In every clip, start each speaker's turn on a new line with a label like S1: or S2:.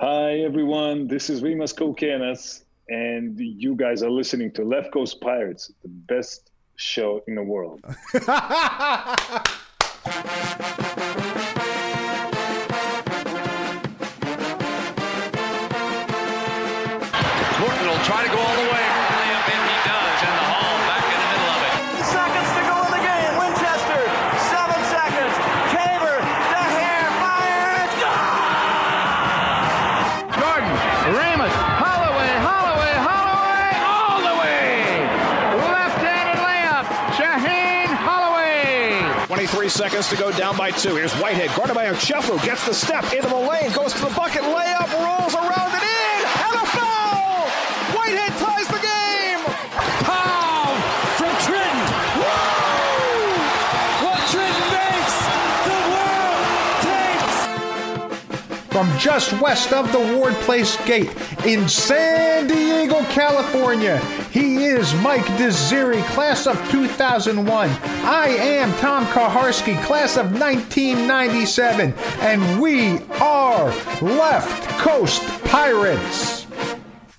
S1: Hi, everyone. This is Rimas Kokenas, and you guys are listening to Left Coast Pirates, the best show in the world.
S2: seconds to go
S3: down by two. Here's Whitehead, guarded by Ochefu, gets the step into the lane, goes to the bucket, layup, rolls around and in, and a foul! Whitehead ties the game!
S4: Pow from Trenton. Woo! What Trenton makes, the world takes.
S5: From just west of the Ward Place Gate in San Diego, California, he is Mike Desiri, class of 2001. I am Tom Kaharski, class of 1997, and we are Left Coast Pirates.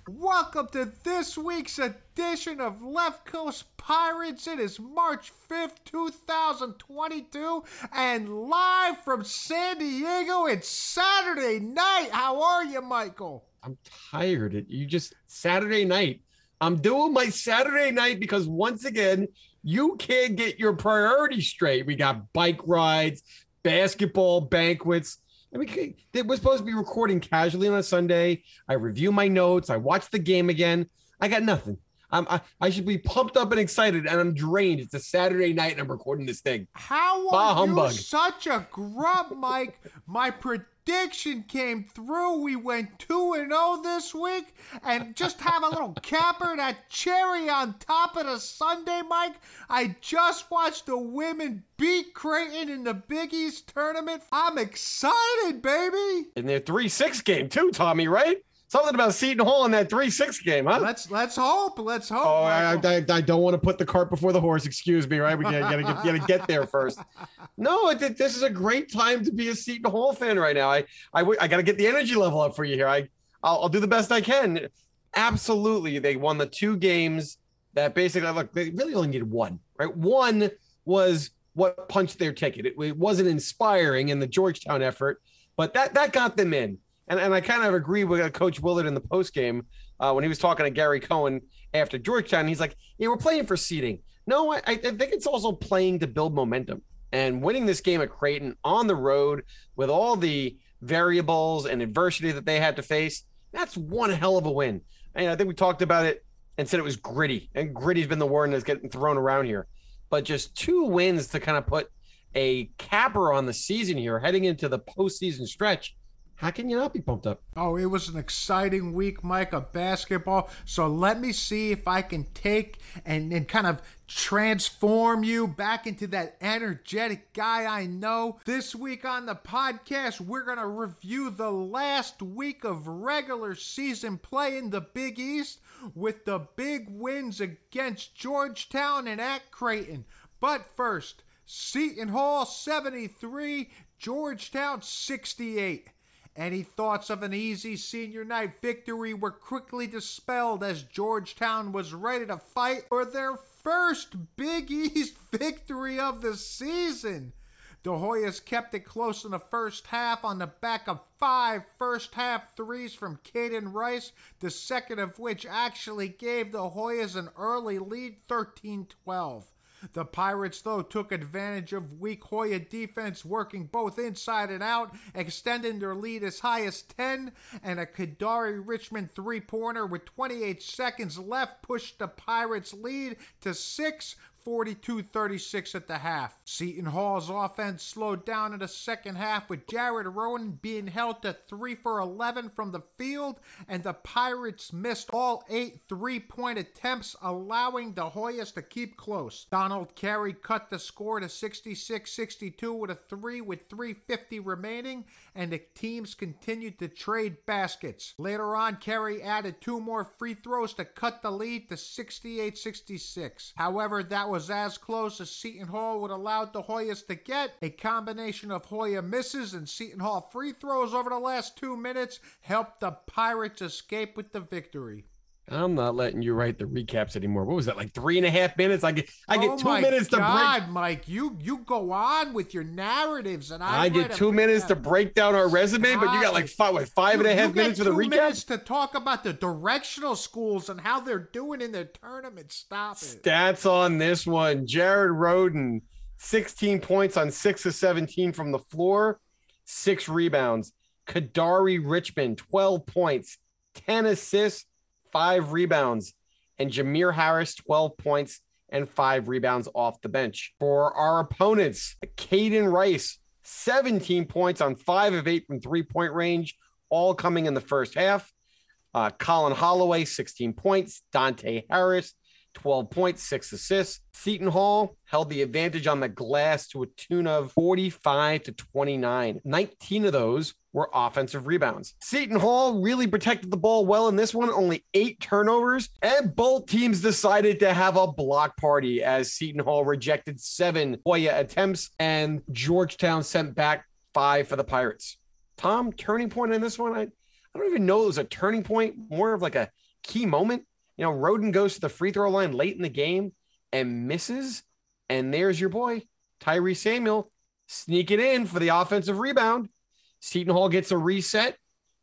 S5: Welcome to this week's edition of Left Coast Pirates. It is March 5th, 2022, and live from San Diego, it's Saturday night. How are you, Michael?
S6: I'm tired. You just Saturday night. I'm doing my Saturday night because once again, you can't get your priorities straight. We got bike rides, basketball banquets. Can, they- we're supposed to be recording casually on a Sunday. I review my notes. I watch the game again. I got nothing. I'm, I, I should be pumped up and excited, and I'm drained. It's a Saturday night, and I'm recording this thing.
S5: How
S6: Bah
S5: are
S6: humbug.
S5: you such a grub, Mike? My prediction came through. We went 2 and 0 this week and just have a little capper that cherry on top of the Sunday, Mike. I just watched the women beat Creighton in the Big East tournament. I'm excited, baby.
S6: In their 3 6 game, too, Tommy, right? Something about Seton Hall in that 3 6 game, huh?
S5: Let's let's hope. Let's hope.
S6: Oh, I, I, I don't want to put the cart before the horse. Excuse me, right? We gotta, gotta, get, gotta get there first. No, I think this is a great time to be a Seton Hall fan right now. I I gotta get the energy level up for you here. I, I'll, I'll do the best I can. Absolutely, they won the two games that basically look. They really only needed one, right? One was what punched their ticket. It, it wasn't inspiring in the Georgetown effort, but that that got them in. And, and I kind of agree with uh, Coach Willard in the post game uh, when he was talking to Gary Cohen after Georgetown. He's like, "Yeah, we're playing for seeding." No, I, I think it's also playing to build momentum and winning this game at Creighton on the road with all the variables and adversity that they had to face. That's one hell of a win. And I think we talked about it and said it was gritty, and gritty's been the word that's getting thrown around here. But just two wins to kind of put a capper on the season here, heading into the postseason stretch. How can you not be pumped up?
S5: Oh, it was an exciting week, Mike, of basketball. So let me see if I can take and, and kind of transform you back into that energetic guy I know. This week on the podcast, we're going to review the last week of regular season play in the Big East with the big wins against Georgetown and at Creighton. But first, Seton Hall 73, Georgetown 68. Any thoughts of an easy senior night victory were quickly dispelled as Georgetown was ready to fight for their first Big East victory of the season. The Hoyas kept it close in the first half on the back of five first half threes from Kaiden Rice, the second of which actually gave the Hoyas an early lead 13 12. The Pirates, though, took advantage of weak Hoya defense, working both inside and out, extending their lead as high as 10, and a Kadary Richmond three pointer with 28 seconds left pushed the Pirates' lead to 6. 42 36 at the half. Seton Hall's offense slowed down in the second half with Jared Rhoden being held to 3 for 11 from the field, and the Pirates missed all eight three point attempts, allowing the Hoyas to keep close. Donald Carey cut the score to 66 62 with a 3 with 350 remaining, and the teams continued to trade baskets. Later on, Carey added two more free throws to cut the lead to 68 66. However, that was as close as Seton Hall would allow the Hoyas to get. A combination of Hoya misses and Seton Hall free throws over the last two minutes helped the Pirates escape with the victory.
S6: I'm not letting you write the recaps anymore. What was that? Like three and a half minutes? I get I get
S5: oh
S6: two minutes to break.
S5: Mike, you you go on with your narratives, and I,
S6: I get two minutes to break down our resume, but you got like five, what, five and a half minutes for the
S5: two
S6: recap.
S5: minutes to talk about the directional schools and how they're doing in their tournament. Stop it.
S6: Stats on this one: Jared Rhoden, 16 points on six of 17 from the floor, six rebounds. Kadary Richmond, 12 points, 10 assists, five rebounds, and Jamir Harris, 12 points and five rebounds off the bench. For our opponents, Kaiden Rice, 17 points on five of eight from three point range, all coming in the first half. Uh, Collin Holloway, 16 points. Dante Harris, 12 points, six assists. Seton Hall held the advantage on the glass to a tune of 45 to 29. 19 of those were offensive rebounds. Seton Hall really protected the ball well in this one, only eight turnovers, and both teams decided to have a block party as Seton Hall rejected seven Hoya attempts and Georgetown sent back five for the Pirates. Tom, turning point in this one, I, I don't even know it was a turning point, more of like a key moment. You know, Rhoden goes to the free throw line late in the game and misses. And there's your boy, Tyrese Samuel, sneaking in for the offensive rebound. Seton Hall gets a reset.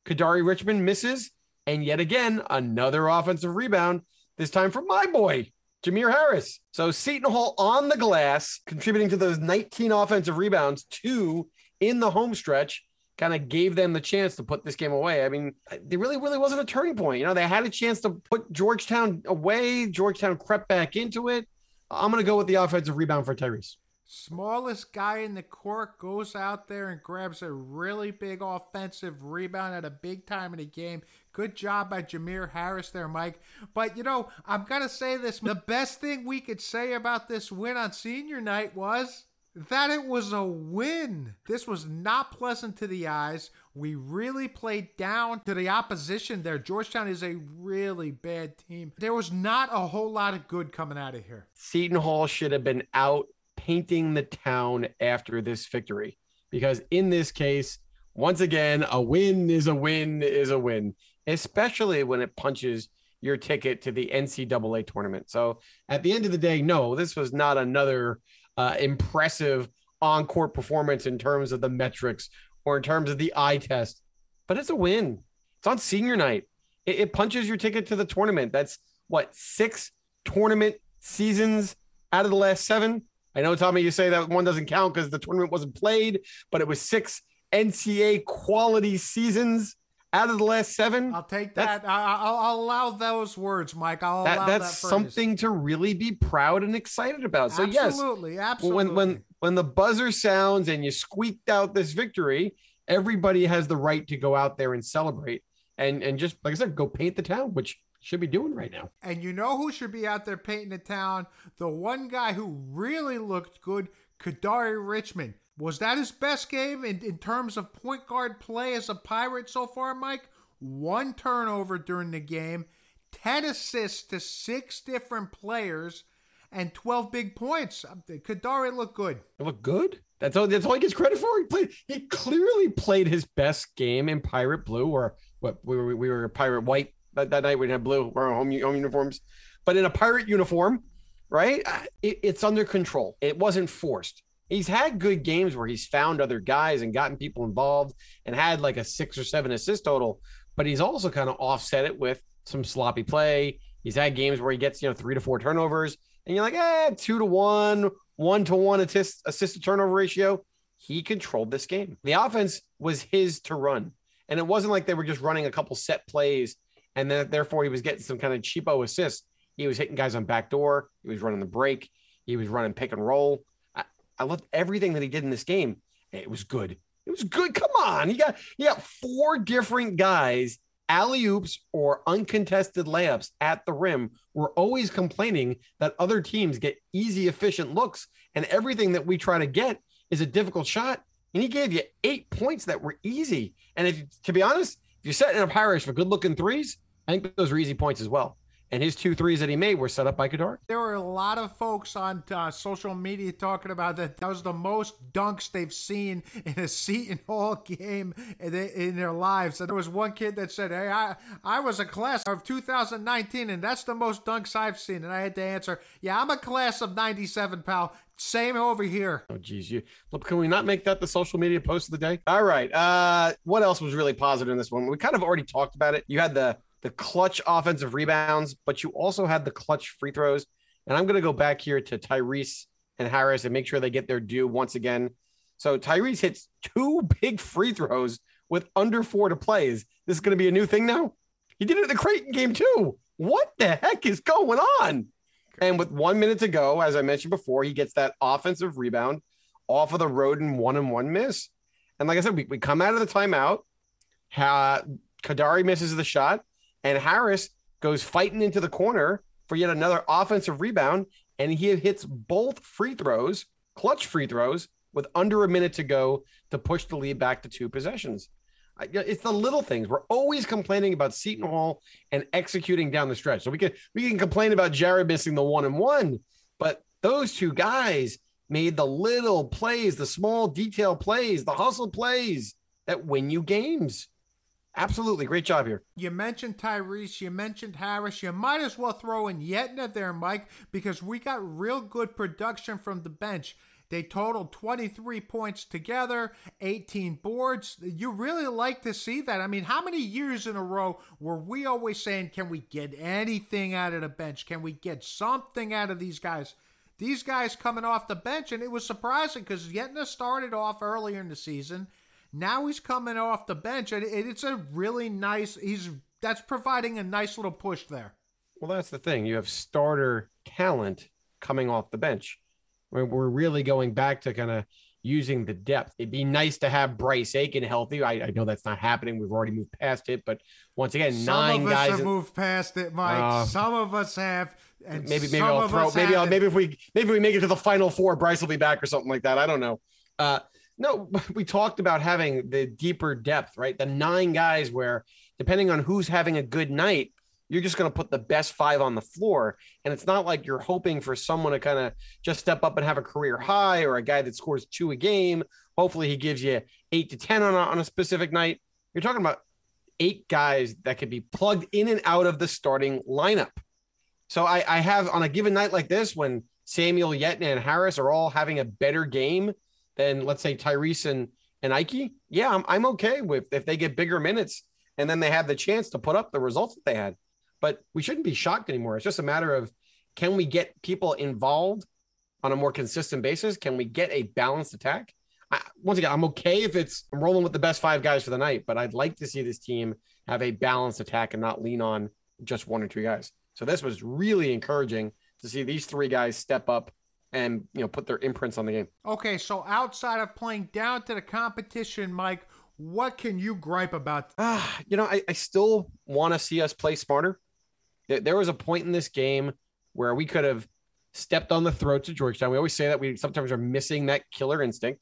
S6: Kadary Richmond misses. And yet again, another offensive rebound, this time from my boy, Jamir Harris. So Seton Hall on the glass, contributing to those 19 offensive rebounds, two in the home stretch kind of gave them the chance to put this game away. I mean, there really, really wasn't a turning point. You know, they had a chance to put Georgetown away. Georgetown crept back into it. I'm going to go with the offensive rebound for Tyrese.
S5: Smallest guy in the court goes out there and grabs a really big offensive rebound at a big time in the game. Good job by Jamir Harris there, Mike. But you know, I'm gonna say this: the best thing we could say about this win on senior night was that it was a win. This was not pleasant to the eyes. We really played down to the opposition there. Georgetown is a really bad team. There was not a whole lot of good coming out of here.
S6: Seton Hall should have been out painting the town after this victory because in this case, once again, a win is a win is a win, especially when it punches your ticket to the NCAA tournament. So at the end of the day, no, this was not another uh, impressive on court performance in terms of the metrics or in terms of the eye test, but it's a win. It's on senior night. It, it punches your ticket to the tournament. That's what six tournament seasons out of the last seven. I know, Tommy, you say that one doesn't count because the tournament wasn't played, but it was six NCAA quality seasons out of the last seven.
S5: I'll take that. I, I'll, I'll allow those words, Mike. I'll
S6: That,
S5: allow
S6: that's
S5: that
S6: something to really be proud and excited about. So yes,
S5: absolutely, absolutely.
S6: when when when the buzzer sounds and you squeaked out this victory, everybody has the right to go out there and celebrate and and just like I said, go paint the town, which should be doing right now.
S5: And you know who should be out there painting the town? The one guy who really looked good, Kadary Richmond. Was that his best game in, in terms of point guard play as a Pirate so far, Mike? One turnover during the game, 10 assists to six different players, and 12 big points. Kadary looked good.
S6: It looked good. That's all. That's all he gets credit for. He played. He clearly played his best game in pirate blue, or what we were. We were pirate white that, that night. We didn't have blue. We're home home uniforms, but in a pirate uniform, right? uh, It, it's under control. It wasn't forced. He's had good games where he's found other guys and gotten people involved and had like a six or seven assist total, but he's also kind of offset it with some sloppy play. He's had games where he gets you know three to four turnovers, and you're like, eh, two to one, one to one assist assist to turnover ratio. He controlled this game. The offense was his to run, and it wasn't like they were just running a couple set plays, and then therefore he was getting some kind of cheapo assists. He was hitting guys on backdoor. He was running the break. He was running pick and roll. I, I loved everything that he did in this game. It was good. It was good. Come on, he got he got four different guys alley oops or uncontested layups at the rim. We're always complaining that other teams get easy, efficient looks, and everything that we try to get is a difficult shot. And he gave you eight points that were easy. And if to be honest, if you're setting up high Harris for good looking threes, I think those are easy points as well. And his two threes that he made were set up by Kadar.
S5: There were a lot of folks on uh, social media talking about that. That was the most dunks they've seen in a Seton Hall game in, in their lives. And there was one kid that said, "Hey, I I was a class of 2019, and that's the most dunks I've seen." And I had to answer, "Yeah, I'm a class of '97, pal. Same over here."
S6: Oh, geez, you look. Can we not make that the social media post of the day? All right. Uh, what else was really positive in this one? We kind of already talked about it. You had the the clutch offensive rebounds, but you also had the clutch free throws. And I'm going to go back here to Tyrese and Harris and make sure they get their due once again. So Tyrese hits two big free throws with under four to play. Is this is going to be a new thing now? He did it in the Creighton game too. What the heck is going on? And with one minute to go, as I mentioned before, he gets that offensive rebound off of the Rhoden one and one miss. And like I said, we, we come out of the timeout. Ha- Kadary misses the shot, and Harris goes fighting into the corner for yet another offensive rebound, and he hits both free throws, clutch free throws, with under a minute to go to push the lead back to two possessions. It's the little things. We're always complaining about Seton Hall and executing down the stretch. So we can we can complain about Jared missing the one and one, but those two guys made the little plays, the small detail plays, the hustle plays that win you games. Absolutely. Great job here.
S5: You mentioned Tyrese, you mentioned Harris. You might as well throw in Yetna there, Mike, because we got real good production from the bench. They totaled 23 points together, 18 boards. You really like to see that. I mean, how many years in a row were we always saying, can we get anything out of the bench? Can we get something out of these guys? These guys coming off the bench, and it was surprising because Yetna started off earlier in the season. Now he's coming off the bench, and it's a really nice. He's that's providing a nice little push there.
S6: Well, that's the thing. You have starter talent coming off the bench. We're, really going back to kind of using the depth. It'd be nice to have Bryce Aiken healthy. I, I, know that's not happening. We've already moved past it, but once again,
S5: Some
S6: nine
S5: of us
S6: guys
S5: have
S6: in-
S5: moved past it, Mike.
S6: Uh,
S5: Some of us have, and
S6: maybe maybe I'll throw maybe I'll, maybe if we maybe we make it to the final four, Bryce will be back or something like that. I don't know. Uh, no, we talked about having the deeper depth, right? The nine guys where depending on who's having a good night, you're just going to put the best five on the floor. And it's not like you're hoping for someone to kind of just step up and have a career high or a guy that scores two a game. Hopefully he gives you eight to 10 on a, on a specific night. You're talking about eight guys that could be plugged in and out of the starting lineup. So I, I have on a given night like this, when Samuel Yetna and Harris are all having a better game than let's say Tyrese and, and Ike, yeah, I'm, I'm okay with if they get bigger minutes and then they have the chance to put up the results that they had. But we shouldn't be shocked anymore. It's just a matter of can we get people involved on a more consistent basis? Can we get a balanced attack? I, once again, I'm okay if it's I'm rolling with the best five guys for the night, but I'd like to see this team have a balanced attack and not lean on just one or two guys. So this was really encouraging to see these three guys step up and you know put their imprints on the game.
S5: Okay, so outside of playing down to the competition, Mike, what can you gripe about?
S6: Ah, you know, I, I still want to see us play smarter. There, was a point in this game where we could have stepped on the throats of Georgetown. We always say that we sometimes are missing that killer instinct.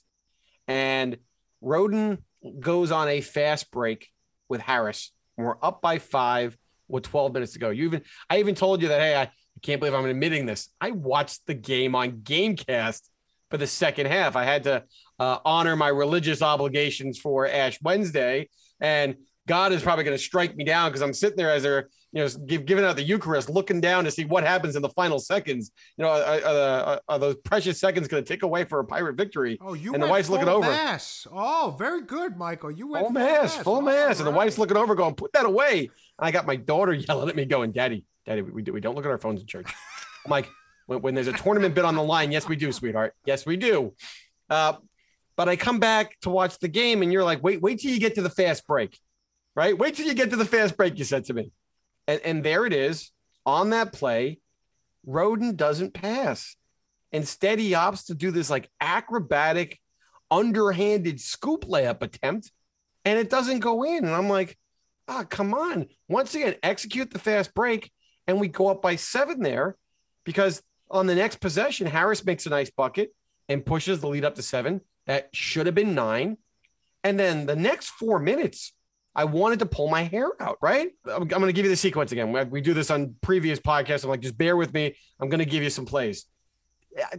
S6: And Rhoden goes on a fast break with Harris. And we're up by five with 12 minutes to go. You even I even told you that, hey, I, I can't believe I'm admitting this. I watched the game on Gamecast for the second half. I had to uh, honor my religious obligations for Ash Wednesday, and God is probably going to strike me down because I'm sitting there as they're you know give, giving out the Eucharist, looking down to see what happens in the final seconds. You know, are, are, are those precious seconds going to take away for a pirate victory?
S5: Oh, you
S6: and the wife's looking over.
S5: mass. Oh, very good, Michael. You went
S6: Full mass, full mass, and the wife's looking over, going, "Put that away." And I got my daughter yelling at me, going, "Daddy, Daddy, we we don't look at our phones in church." I'm like, when, when there's a tournament bid on the line, yes, we do, sweetheart. Yes, we do. Uh, but I come back to watch the game, and you're like, "Wait, wait till you get to the fast break, right? Wait till you get to the fast break." You said to me, and and there it is on that play. Rhoden doesn't pass. Instead, he opts to do this like acrobatic, underhanded scoop layup attempt, and it doesn't go in. And I'm like, ah, come on. Once again, execute the fast break, and we go up by seven there because on the next possession, Harris makes a nice bucket and pushes the lead up to seven. That should have been nine. And then the next four minutes, I wanted to pull my hair out, right? I'm, I'm going to give you the sequence again. We, we do this on previous podcasts. I'm like, just bear with me. I'm going to give you some plays.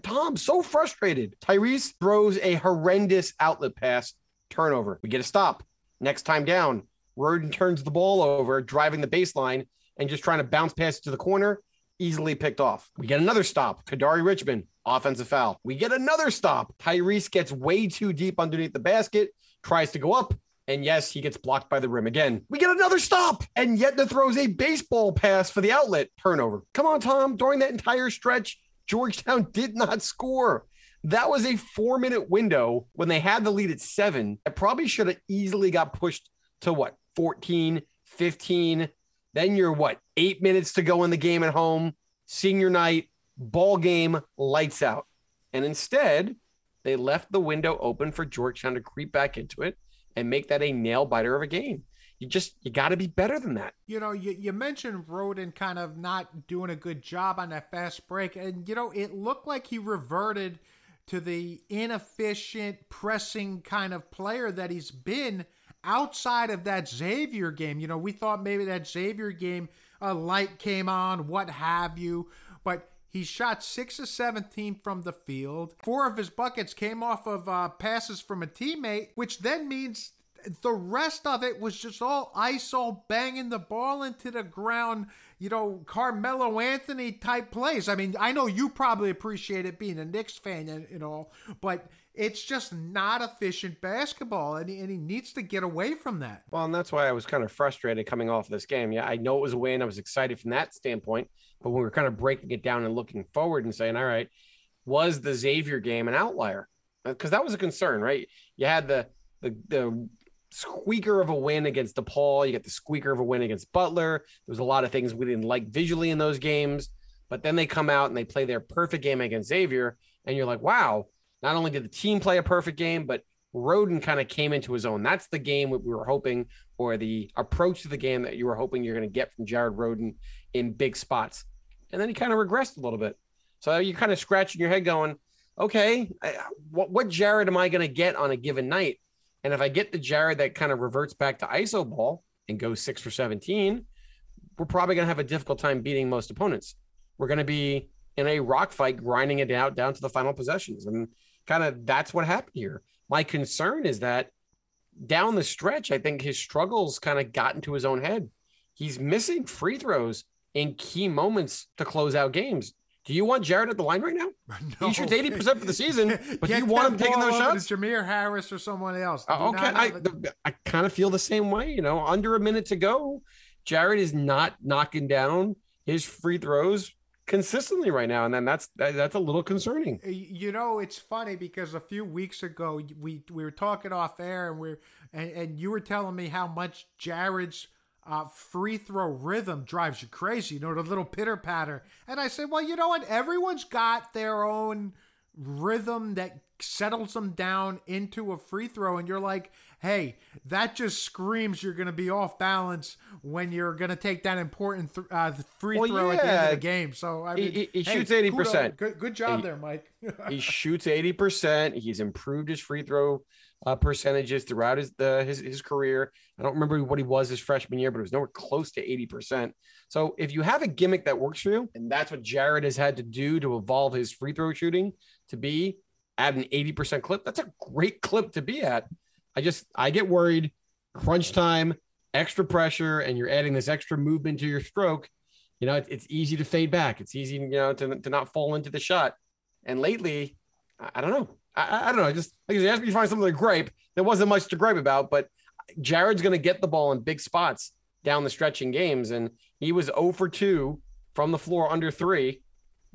S6: Tom, so frustrated. Tyrese throws a horrendous outlet pass turnover. We get a stop. Next time down, Rhoden turns the ball over, driving the baseline and just trying to bounce past it to the corner. Easily picked off. We get another stop. Kadary Richmond, offensive foul. We get another stop. Tyrese gets way too deep underneath the basket, tries to go up, and yes, he gets blocked by the rim again. We get another stop, and Yetna throws a baseball pass for the outlet turnover. Come on, Tom. During that entire stretch, Georgetown did not score. That was a four minute window when they had the lead at seven. That probably should have easily got pushed to what, 14, 15. Then you're what, eight minutes to go in the game at home, senior night, ball game, lights out. And instead, they left the window open for Georgetown to creep back into it and make that a nail biter of a game. You just you got to be better than that.
S5: You know, you, you mentioned Rhoden kind of not doing a good job on that fast break, and you know, it looked like he reverted to the inefficient pressing kind of player that he's been outside of that Xavier game. You know, we thought maybe that Xavier game a light came on, what have you, but he shot six of 17 from the field. Four of his buckets came off of uh, passes from a teammate, which then means the rest of it was just all ISO banging the ball into the ground, you know, Carmelo Anthony type plays. I mean, I know you probably appreciate it being a Knicks fan and, and all, but it's just not efficient basketball, and he, and he needs to get away from that.
S6: Well, and that's why I was kind of frustrated coming off this game. Yeah, I know it was a win. I was excited from that standpoint, but when we were kind of breaking it down and looking forward and saying, all right, was the Xavier game an outlier? Because uh, that was a concern, right? You had the the the squeaker of a win against DePaul. You get the squeaker of a win against Butler. There was a lot of things we didn't like visually in those games, but then they come out and they play their perfect game against Xavier, and you're like, wow. Not only did the team play a perfect game, but Rhoden kind of came into his own. That's the game we were hoping, or the approach to the game that you were hoping you're going to get from Jared Rhoden in big spots. And then he kind of regressed a little bit. So you're kind of scratching your head going, okay, what, what Jared am I going to get on a given night? And if I get the Jared that kind of reverts back to ISO ball and goes six for 17, we're probably going to have a difficult time beating most opponents. We're going to be in a rock fight, grinding it out down to the final possessions. And kind of that's what happened here. My concern is that down the stretch, I think his struggles kind of got into his own head. He's missing free throws in key moments to close out games. Do you want Jared at the line right now? No. He shoots eighty percent for the season, but do you want him taking those shots?
S5: Jamir Harris or someone else.
S6: Uh, okay, I, I kind of feel the same way. You know, under a minute to go, Jared is not knocking down his free throws consistently right now, and then that's that, that's a little concerning.
S5: You know, it's funny because a few weeks ago we we were talking off air, and we're and, and you were telling me how much Jared's uh, free throw rhythm drives you crazy. You know, the little pitter patter. And I said, well, you know what? Everyone's got their own rhythm that settles them down into a free throw. And you're like, hey, that just screams you're going to be off balance when you're going to take that important th- uh, free well, throw yeah. at the end of the game. So, I mean,
S6: he, he hey, shoots 80%.
S5: Good, good job
S6: he,
S5: there, Mike.
S6: he shoots 80%. He's improved his free throw uh, percentages throughout his, the, his his career. I don't remember what he was his freshman year, but it was nowhere close to 80%. So if you have a gimmick that works for you, and that's what Jared has had to do to evolve his free throw shooting to be at an 80% clip, that's a great clip to be at. I just I get worried crunch time, extra pressure, and you're adding this extra movement to your stroke. You know, it, it's easy to fade back. It's easy, you know, to, to not fall into the shot. And lately, I, I don't know. I, I don't know. Just like you asked me to find something to gripe. There wasn't much to gripe about, but Jared's going to get the ball in big spots down the stretching games, and he was 0 for 2 from the floor under three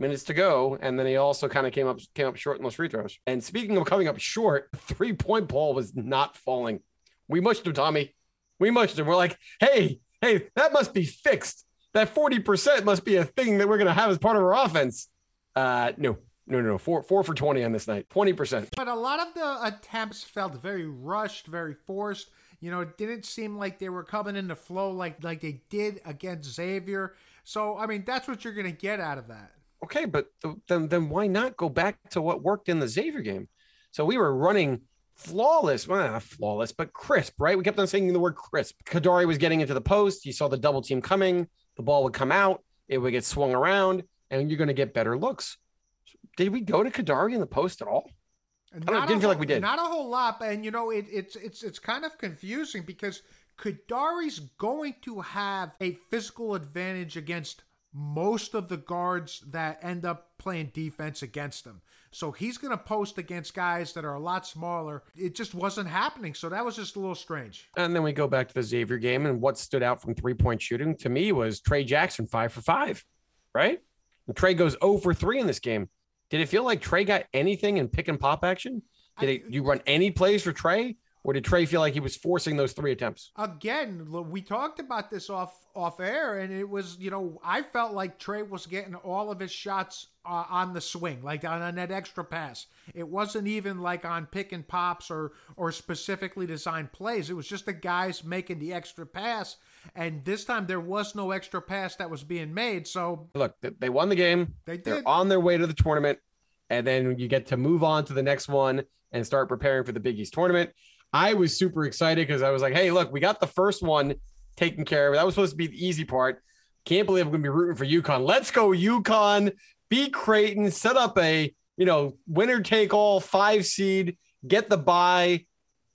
S6: minutes to go, and then he also kind of came up came up short in those free throws. And speaking of coming up short, three point ball was not falling. We mushed him, Tommy. We mushed him. We're like, hey, hey, that must be fixed. That 40% must be a thing that we're to have as part of our offense. Uh, no, no, no, no, four, four for 20 on this night, 20%.
S5: But a lot of the attempts felt very rushed, very forced. You know, it didn't seem like they were coming in the flow like like they did against Xavier. So, I mean, that's what you're going to get out of that.
S6: Okay, but th- then then why not go back to what worked in the Xavier game? So we were running flawless, well, not flawless, but crisp, right? We kept on saying the word crisp. Kadary was getting into the post. You saw the double team coming. The ball would come out. It would get swung around, and you're going to get better looks. Did we go to Kadary in the post at all? I don't,
S5: Not a
S6: didn't feel like we did.
S5: Not a whole lot, and you know it, it's it's it's kind of confusing because Kadary's going to have a physical advantage against most of the guards that end up playing defense against him. So he's going to post against guys that are a lot smaller. It just wasn't happening, so that was just a little strange.
S6: And then we go back to the Xavier game, and what stood out from three point shooting to me was Tray Jackson, five for five, right? And Tray goes 0 for three in this game. Did it feel like Tray got anything in pick and pop action? Did it, you run any plays for Tray, or did Tray feel like he was forcing those three attempts?
S5: again, we talked about this off off air, and it was you know I felt like Tray was getting all of his shots uh, on the swing, like on, on that extra pass. It wasn't even like on pick and pops or or specifically designed plays. It was just the guys making the extra pass, and this time there was no extra pass that was being made. So
S6: Look, they won the game.
S5: They
S6: They're on their way to the tournament, and then you get to move on to the next one and start preparing for the Big East tournament. I was super excited because I was like, "Hey, look, we got the first one taken care of. That was supposed to be the easy part. Can't believe I'm going to be rooting for UConn. Let's go, UConn. Beat Creighton. Set up a you know winner take all five seed. Get the bye,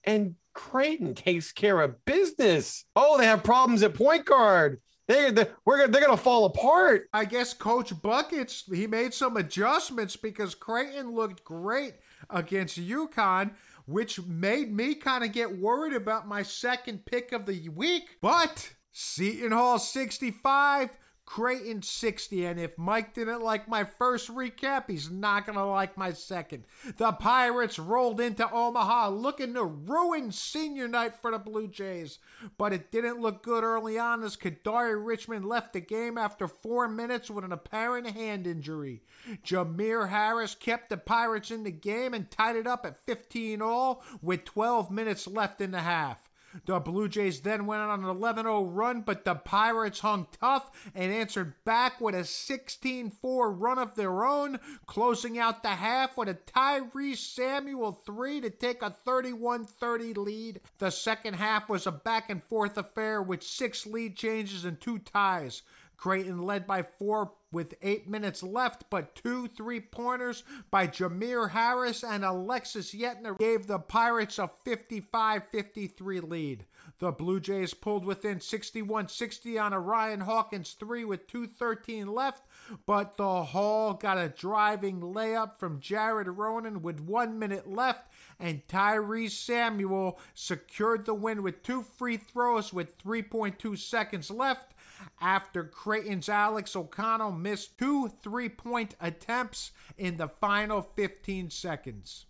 S6: and Creighton takes care of business. Oh, they have problems at point guard. They, they we're gonna, they're going to fall apart.
S5: I guess Coach Buckets he made some adjustments because Creighton looked great against UConn, which made me kind of get worried about my second pick of the week. But Seton Hall 65, Creighton 60. And if Mike didn't like my first recap, he's not going to like my second. The Pirates rolled into Omaha looking to ruin senior night for the Blue Jays. But it didn't look good early on as Kadary Richmond left the game after four minutes with an apparent hand injury. Jamir Harris kept the Pirates in the game and tied it up at 15 all with 12 minutes left in the half. The Blue Jays then went on an 11 0 run, but the Pirates hung tough and answered back with a 16 4 run of their own, closing out the half with a Tyrese Samuel 3 to take a 31 30 lead. The second half was a back and forth affair with six lead changes and two ties. Creighton led by four with eight minutes left, but two three pointers by Jamir Harris and Alexis Yetna gave the Pirates a 55 53 lead. The Blue Jays pulled within 61 60 on a Ryan Hawkins three with 2.13 left, but the Hall got a driving layup from Jared Rhoden with one minute left, and Tyrese Samuel secured the win with two free throws with 3.2 seconds left after Creighton's Alex O'Connell missed two three point attempts in the final 15 seconds.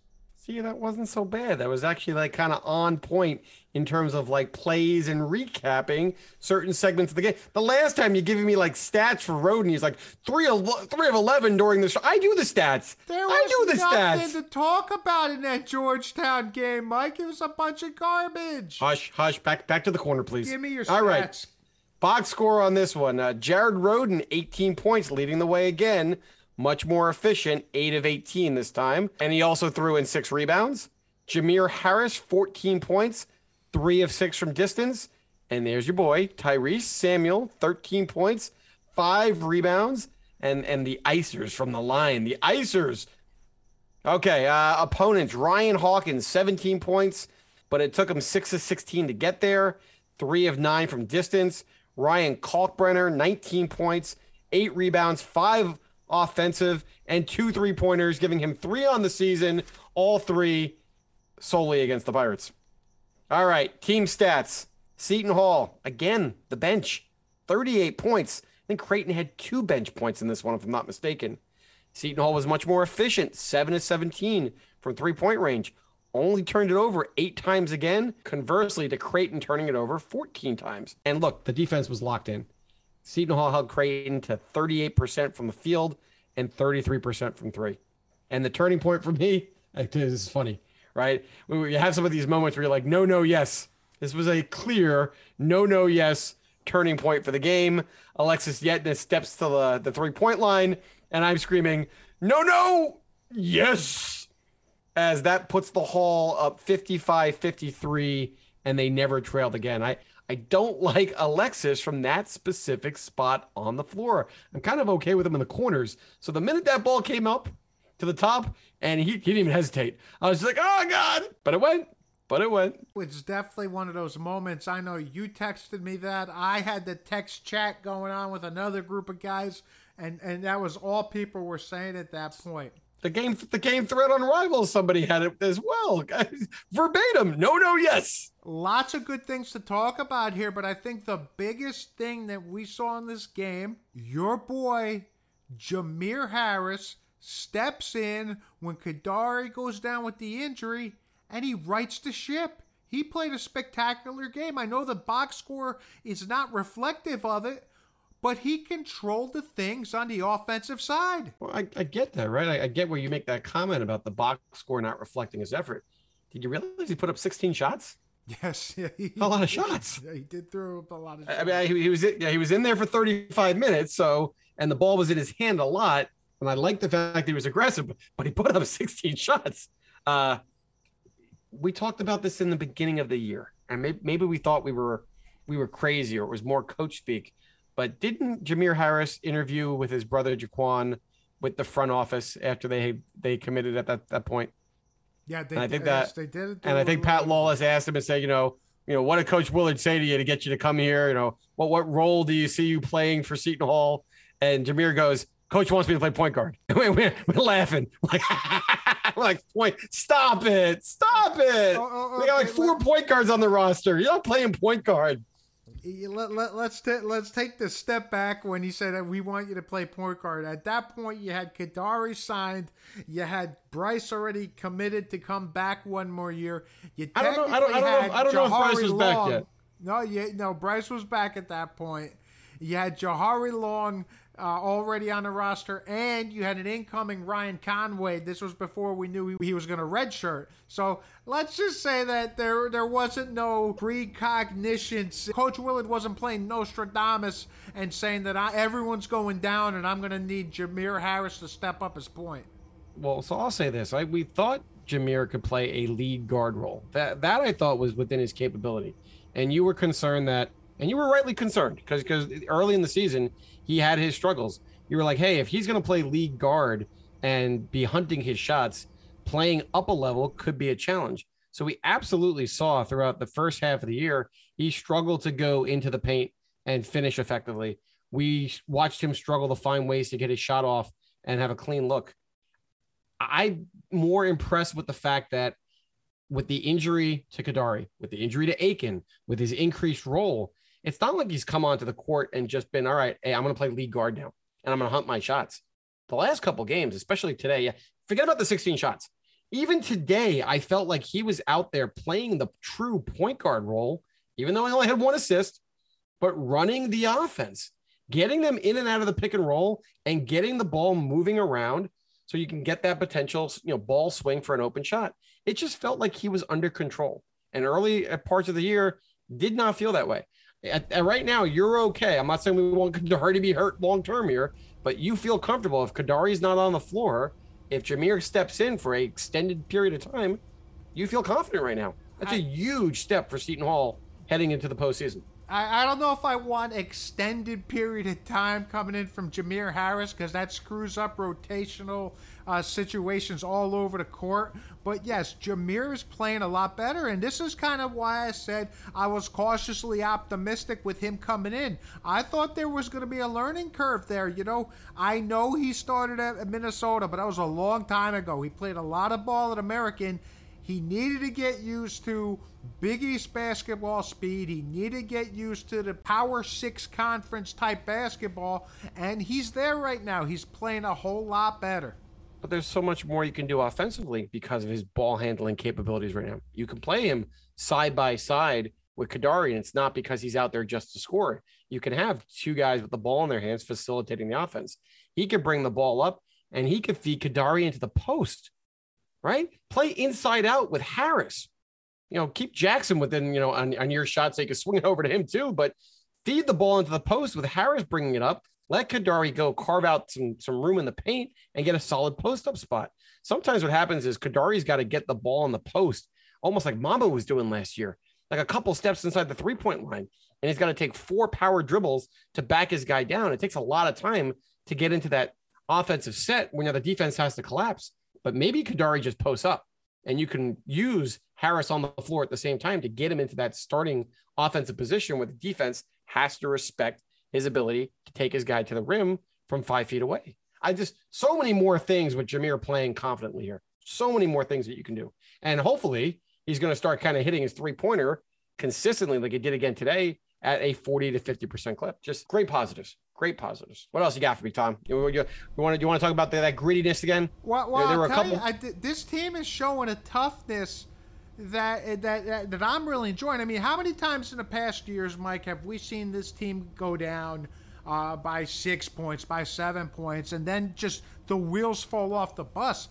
S6: See, that wasn't so bad. That was actually like kind of on point in terms of like plays and recapping certain segments of the game. The last time you giving me like stats for Rhoden, he's like three of three of eleven during the show. I do the stats.
S5: There
S6: I
S5: was
S6: do the
S5: nothing
S6: stats.
S5: to talk about in that Georgetown game, Mike. It was a bunch of garbage.
S6: Hush, hush. Back back to the corner, please.
S5: Give me your
S6: All right. Box score on this one. Uh, Jared Rhoden, 18 points, leading the way again. Much more efficient, 8 of 18 this time. And he also threw in six rebounds. Jamir Harris, 14 points, 3 of 6 from distance. And there's your boy, Tyrese Samuel, 13 points, 5 rebounds. And, and the Icers from the line. The Icers. Okay, uh, opponents Ryan Hawkins, 17 points, but it took him 6 of 16 to get there, 3 of 9 from distance. Ryan Kalkbrenner, 19 points, 8 rebounds, 5 offensive, and 2 three pointers, giving him 3 on the season, all 3 solely against the Pirates. All right, team stats. Seton Hall, again, the bench, 38 points. I think Creighton had two bench points in this one, if I'm not mistaken. Seton Hall was much more efficient, 7 to 17 from three point range. Only turned it over eight times again. Conversely, to Creighton turning it over 14 times. And look, the defense was locked in. Seton Hall held Creighton to 38% from the field and 33% from three. And the turning point for me, this is funny, right? We, have some of these moments where you're like, no, no, yes. This was a clear no, no, yes turning point for the game. Alexis Yetna steps to the, the three point line, and I'm screaming, no, no, yes. As that puts the Hall up 55 53, and they never trailed again. I, I don't like Alexis from that specific spot on the floor. I'm kind of okay with him in the corners. So the minute that ball came up to the top, and he, he didn't even hesitate, I was just like, oh, God. But it went. But it went.
S5: It's definitely one of those moments. I know you texted me that. I had the text chat going on with another group of guys, and, and that was all people were saying at that point.
S6: The game, the game thread on Rivals, somebody had it as well, verbatim. No, no, yes.
S5: Lots of good things to talk about here, but I think the biggest thing that we saw in this game, your boy Jamir Harris steps in when Kadary goes down with the injury, and he rights the ship. He played a spectacular game. I know the box score is not reflective of it, but he controlled the things on the offensive side.
S6: Well, I, I get that, right? I, I, get where you make that comment about the box score not reflecting his effort. Did you realize he put up 16 shots?
S5: Yes, yeah,
S6: he, a lot of shots.
S5: Yeah, he did throw up a lot of. Shots.
S6: I mean, he, he was yeah, he was in there for 35 minutes, so and the ball was in his hand a lot. And I like the fact that he was aggressive, but he put up 16 shots. Uh, we talked about this in the beginning of the year, and maybe, maybe we thought we were we were crazy or it was more coach speak. But didn't Jamir Harris interview with his brother Jaquan with the front office after they they committed at that, that point?
S5: Yeah, they,
S6: and I think that
S5: they did.
S6: And I think Pat Lawless asked him and said, you know, you know, what did Coach Willard say to you to get you to come here? You know, what what role do you see you playing for Seton Hall? And Jamir goes, Coach wants me to play point guard. we're, we're, laughing like, we're like point. Stop it! Stop it! Oh, oh. We got like four point guards on the roster. You're not playing point guard
S5: let, let, let's t- let's take the step back when he said we want you to play point guard. At that point, you had Kadary signed, you had Bryce already committed to come back one more year. You
S6: I don't know. I don't, I don't know. If, I don't know if Bryce was Long. back yet.
S5: No, you, no, Bryce was back at that point. You had Jahari Long uh, already on the roster, and you had an incoming Ryan Conway. This was before we knew he, he was going to redshirt. So let's just say that there there wasn't no precognition. Coach Willard wasn't playing Nostradamus and saying that I, everyone's going down and I'm going to need Jamir Harris to step up his point.
S6: Well, so I'll say this: I, we thought Jamir could play a lead guard role. That that I thought was within his capability, and you were concerned that and you were rightly concerned because because early in the season he had his struggles. You were like, hey, if he's going to play lead guard and be hunting his shots, playing up a level could be a challenge. So we absolutely saw throughout the first half of the year he struggled to go into the paint and finish effectively. We watched him struggle to find ways to get his shot off and have a clean look. I'm more impressed with the fact that with the injury to Kadary, with the injury to Aiken, with his increased role, it's not like he's come onto the court and just been all right. Hey, I'm going to play lead guard now, and I'm going to hunt my shots. The last couple games, especially today, yeah, forget about the 16 shots. Even today, I felt like he was out there playing the true point guard role, even though he only had one assist, but running the offense, getting them in and out of the pick and roll, and getting the ball moving around so you can get that potential, you know, ball swing for an open shot. It just felt like he was under control. And early uh, parts of the year did not feel that way at, at right now, you're okay. I'm not saying we want Kadary to be hurt long term here, but you feel comfortable if Kadary's not on the floor, if Jamir steps in for a extended period of time, you feel confident right now. That's I, a huge step for Seton Hall heading into the postseason.
S5: I, I don't know if I want extended period of time coming in from Jamir Harris because that screws up rotational uh, situations all over the court. But yes, Jamir is playing a lot better, and this is kind of why I said I was cautiously optimistic with him coming in. I thought there was going to be a learning curve there. You know, I know he started at Minnesota, but that was a long time ago. He played a lot of ball at American. He needed to get used to Big East basketball speed. He needed to get used to the Power Six conference type basketball, and he's there right now. He's playing a whole lot better.
S6: But there's so much more you can do offensively because of his ball handling capabilities right now. You can play him side by side with Kadary, and it's not because he's out there just to score. You can have two guys with the ball in their hands facilitating the offense. He could bring the ball up and he could feed Kadary into the post, right? Play inside out with Harris you know, keep Jackson within, you know, on, on your shot so you can swing it over to him too. But feed the ball into the post with Harris bringing it up. Let Kadary go carve out some some room in the paint and get a solid post up spot. Sometimes what happens is Kadary's got to get the ball in the post, almost like Mamba was doing last year, like a couple steps inside the three point line, and he's got to take four power dribbles to back his guy down. It takes a lot of time to get into that offensive set when you know, the defense has to collapse. But maybe Kadary just posts up and you can use Harris on the floor at the same time to get him into that starting offensive position where the defense has to respect his ability to take his guy to the rim from five feet away. I just so many more things with Jamir playing confidently here. So many more things that you can do. And hopefully he's going to start kind of hitting his three pointer consistently like he did again today at a 40 to 50% clip. Just great positives. Great positives. What else you got for me, Tom? You, you, you want to you want to talk about the, that grittiness again?
S5: Well, well there, there were a couple. You, I, this team is showing a toughness that, that that that I'm really enjoying. I mean, how many times in the past years, Mike, have we seen this team go down uh, by six points, by seven points, and then just the wheels fall off the bus?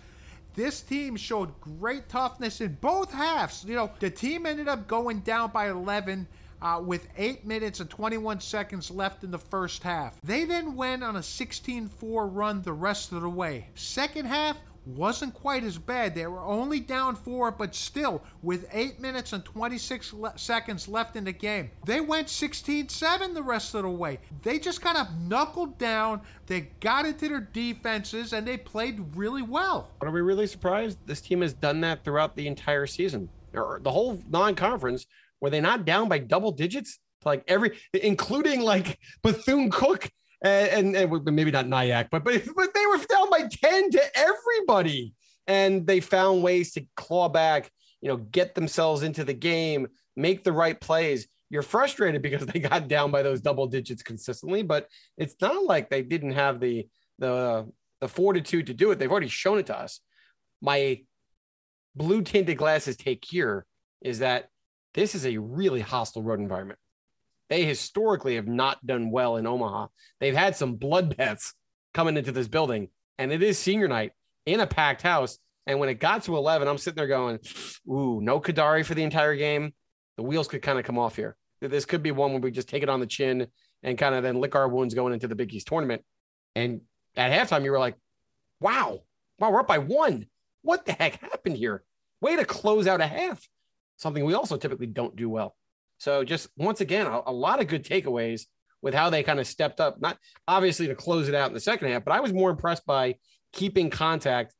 S5: This team showed great toughness in both halves. You know, the team ended up going down by 11 uh, with 8 minutes and 21 seconds left in the first half. They then went on a 16 4 run the rest of the way. Second half, wasn't quite as bad. They were only down four, but still, with 8 minutes and 26 le- seconds left in the game, they went 16 7 the rest of the way. They just kind of knuckled down, they got into their defenses, and they played really well.
S6: Are we really surprised? This team has done that throughout the entire season. or The whole non conference were they not down by double digits? Like every, including like Bethune Cook and, and, and maybe not Nyack, but, but but they were down by ten to everybody, and they found ways to claw back. You know, get themselves into the game, make the right plays. You're frustrated because they got down by those double digits consistently, but it's not like they didn't have the the the fortitude to do it. They've already shown it to us. My blue tinted glasses take here is that this is a really hostile road environment. They historically have not done well in Omaha. They've had some bloodbaths coming into this building, and it is senior night in a packed house. And when it got to 11, I'm sitting there going, Ooh, no Kadary for the entire game. The wheels could kind of come off here. This could be one where we just take it on the chin and kind of then lick our wounds going into the Big East tournament. And at halftime, you were like, Wow, wow, we're up by one. What the heck happened here? Way to close out a half something we also typically don't do well. So just once again, a, a lot of good takeaways with how they kind of stepped up, not obviously to close it out in the second half, but I was more impressed by keeping contact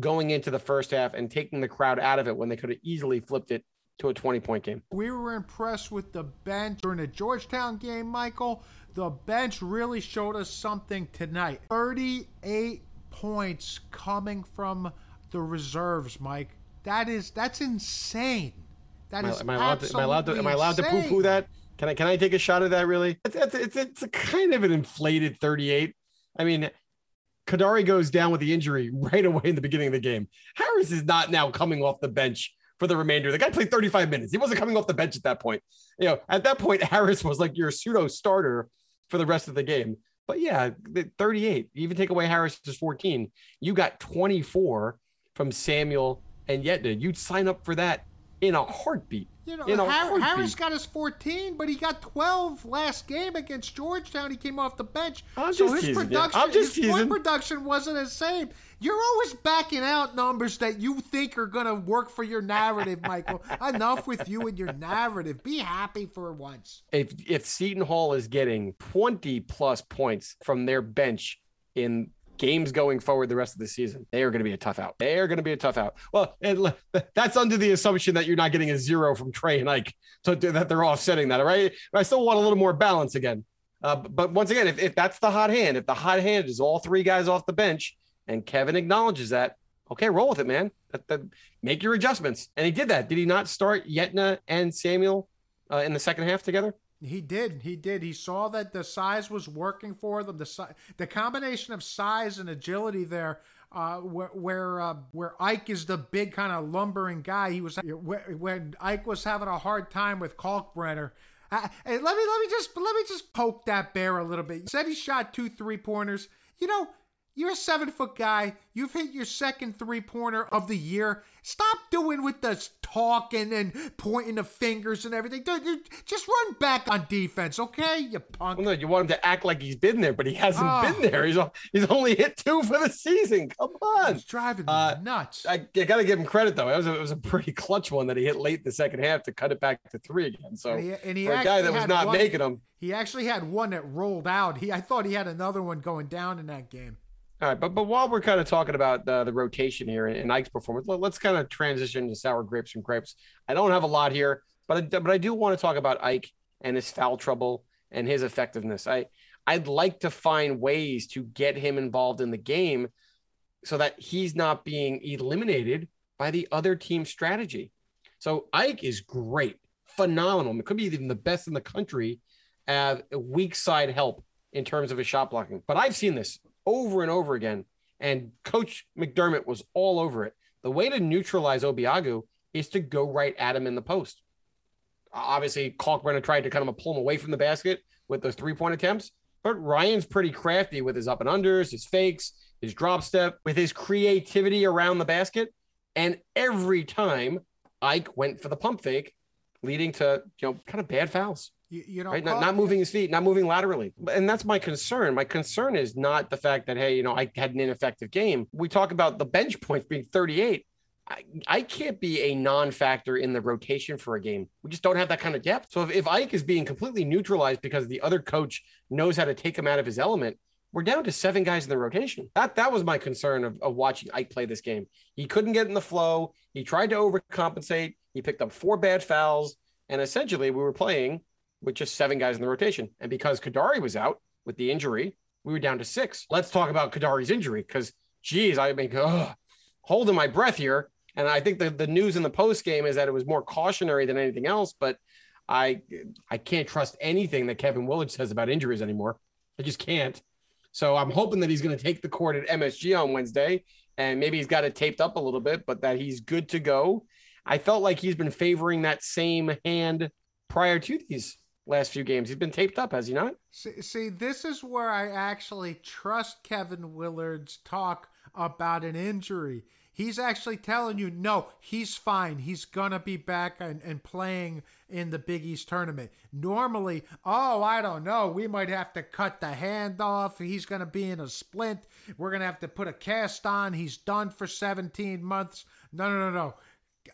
S6: going into the first half and taking the crowd out of it when they could have easily flipped it to a 20 point game.
S5: We were impressed with the bench during the Georgetown game, Michael. The bench really showed us something tonight. 38 points coming from the reserves, Mike. That is that's insane. That am is I, am I allowed to, am I allowed to am I allowed
S6: to poo poo that? Can I can I take a shot of that? Really? It's it's it's, it's a kind of an inflated 38. I mean, Kadary goes down with the injury right away in the beginning of the game. Harris is not now coming off the bench for the remainder. The guy played 35 minutes. He wasn't coming off the bench at that point. You know, at that point, Harris was like your pseudo starter for the rest of the game. But yeah, 38. even take away Harris's 14. You got 24 from Samuel and Yetna you'd sign up for that in a heartbeat.
S5: You know, Har- Harris got his 14, but he got 12 last game against Georgetown. He came off the bench,
S6: I'm
S5: so
S6: his
S5: teasing,
S6: production,
S5: his
S6: teasing.
S5: point production wasn't the same. You're always backing out numbers that you think are going to work for your narrative, Michael. Enough with you and your narrative. Be happy for once.
S6: If if Seton Hall is getting 20 plus points from their bench in games going forward the rest of the season, they are going to be a tough out. They are going to be a tough out. Well, it, that's under the assumption that you're not getting a zero from Tray and Ike, so that they're offsetting that. Right. I still want a little more balance again. Uh, but once again, if, if that's the hot hand, if the hot hand is all three guys off the bench, and Kevin acknowledges that, okay, roll with it, man. That, that, make your adjustments. And he did that. Did he not start Yetna and Samuel uh, in the second half together?
S5: He did. He did. He saw that the size was working for them. The si- the combination of size and agility there, uh, where where, uh, where Ike is the big kind of lumbering guy. He was when Ike was having a hard time with Kalkbrenner. Uh, let me let me just let me just poke that bear a little bit. He said he shot two three pointers. You know, You're a seven foot guy. You've hit your second three pointer of the year. Stop doing with the talking and pointing the fingers and everything. Dude, dude, just run back on defense, okay? You punk.
S6: Well, no, you want him to act like he's been there, but he hasn't
S5: Oh.
S6: been there. He's he's only hit two for the season. Come on.
S5: It's driving me
S6: Uh,
S5: nuts.
S6: I, I got to give him credit though. It was a, it was a pretty clutch one that he hit late in the second half to cut it back to three again. So
S5: And he- and he
S6: for a guy that was not
S5: one-
S6: making them,
S5: he actually had one that rolled out. He, I thought he had another one going down in that game.
S6: All right, but but while we're kind of talking about the, the rotation here and, and Ike's performance, let, us kind of transition to sour grapes and grapes. I don't have a lot here, but I, but I do want to talk about Ike and his foul trouble and his effectiveness. I I'd like to find ways to get him involved in the game so that he's not being eliminated by the other team's strategy. So Ike is great, phenomenal. It could be even the best in the country at weak side help in terms of his shot blocking. But I've seen this over and over again, and Coach McDermott was all over it. The way to neutralize Obiagu is to go right at him in the post. Obviously, Kalkbrenner tried to kind of pull him away from the basket with those three point attempts, but Ryan's pretty crafty with his up and unders, his fakes, his drop step, with his creativity around the basket. And every time Ike went for the pump fake, leading to you know kind of bad fouls
S5: You, you know,
S6: right? Not, not moving his feet, not moving laterally. And that's my concern. My concern is not the fact that, hey, you know, I had an ineffective game. We talk about the bench points being 38. I, I can't be a non factor in the rotation for a game. We just don't have that kind of depth. So if, if Ike is being completely neutralized because the other coach knows how to take him out of his element, we're down to seven guys in the rotation. That that was my concern of, of watching Ike play this game. He couldn't get in the flow. He tried to overcompensate. He picked up four bad fouls. And essentially, we were playing with just seven guys in the rotation. And because Kadary was out with the injury, we were down to six. Let's talk about Kadary's injury because, geez, I mean, ugh, holding my breath here. And I think the, the news in the post game is that it was more cautionary than anything else. But I I can't trust anything that Kevin Willard says about injuries anymore. I just can't. So I'm hoping that he's going to take the court at MSG on Wednesday, and maybe he's got it taped up a little bit, but that he's good to go. I felt like he's been favoring that same hand prior to these last few games. He's been taped up, has he not?
S5: See, see, this is where I actually trust Kevin Willard's talk about an injury. He's actually telling you, no, he's fine. He's going to be back and, and playing in the Big East tournament. Normally, oh, I don't know. We might have to cut the hand off. He's going to be in a splint. We're going to have to put a cast on. He's done for 17 months. No, no, no, no.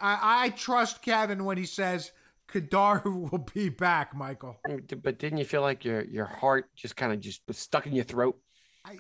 S5: I, I trust Kevin when he says Kadar will be back, Michael.
S6: But didn't you feel like your your heart just kind of just was stuck in your throat?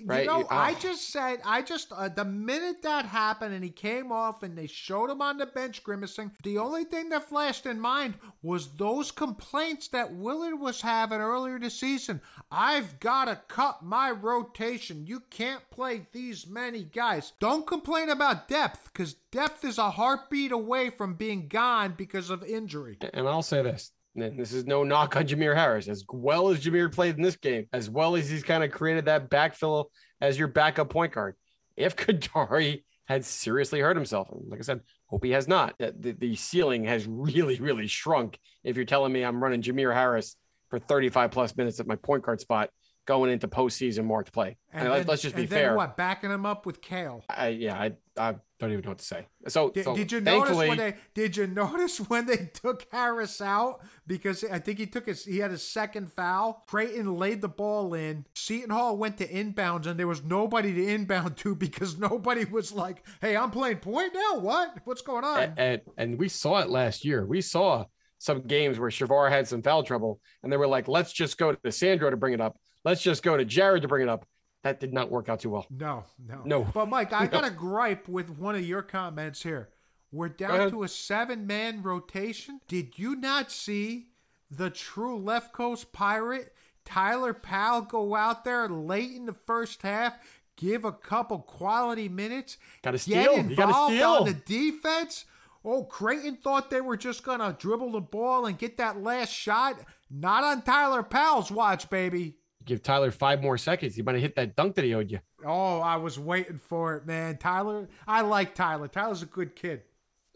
S6: Right,
S5: You know,
S6: you-
S5: I
S6: ah.
S5: just said, I just, uh, the minute that happened and he came off and they showed him on the bench grimacing, the only thing that flashed in mind was those complaints that Willard was having earlier this season. I've got to cut my rotation. You can't play these many guys. Don't complain about depth because depth is a heartbeat away from being gone because of injury.
S6: And I'll say this. And This is no knock on Jamir Harris. As well as Jamir played in this game, as well as he's kind of created that backfill as your backup point guard. If Kadary had seriously hurt himself, and like I said, hope he has not. The, the, ceiling has really, really shrunk. If you're telling me I'm running Jamir Harris for 35 plus minutes at my point guard spot going into postseason March play, and,
S5: then-
S6: us just be fair.
S5: what? Backing him up with Cale.
S6: I, yeah, I, I don't even know what to say. So,
S5: Did,
S6: so
S5: did you notice when they did you notice when they took Harris out because I think he took his he had his second foul. Creighton laid the ball in. Seton Hall went to inbounds and there was nobody to inbound to because nobody was like, "Hey, I'm playing point now. What? What's going on?"
S6: and, and we saw it last year. We saw some games where Shavar had some foul trouble, and they were like, "Let's just go to Sandro to bring it up. Let's just go to Jared to bring it up." That did not work out too well.
S5: No, no,
S6: No.
S5: But Mike, I got a gripe with one of your comments here. We're down to a seven-man rotation. Did you not see the true left coast pirate Tyler Powell go out there late in the first half, give a couple quality minutes,
S6: Gotta
S5: get
S6: steal. You gotta
S5: involved
S6: steal.
S5: on the defense? Oh, Creighton thought they were just gonna dribble the ball and get that last shot. Not on Tyler Powell's watch, baby.
S6: Give Tyler five more seconds. He might have hit that dunk that he owed you.
S5: Oh, I was waiting for it, man. Tyler, I like Tyler. Tyler's a good kid.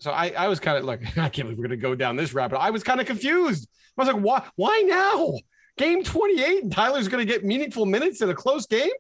S6: So I, I was kind of like, I can't believe we're gonna go down this rabbit. I was kind of confused. I was like, why, why now? Game 28, and Tyler's gonna get meaningful minutes in a close game.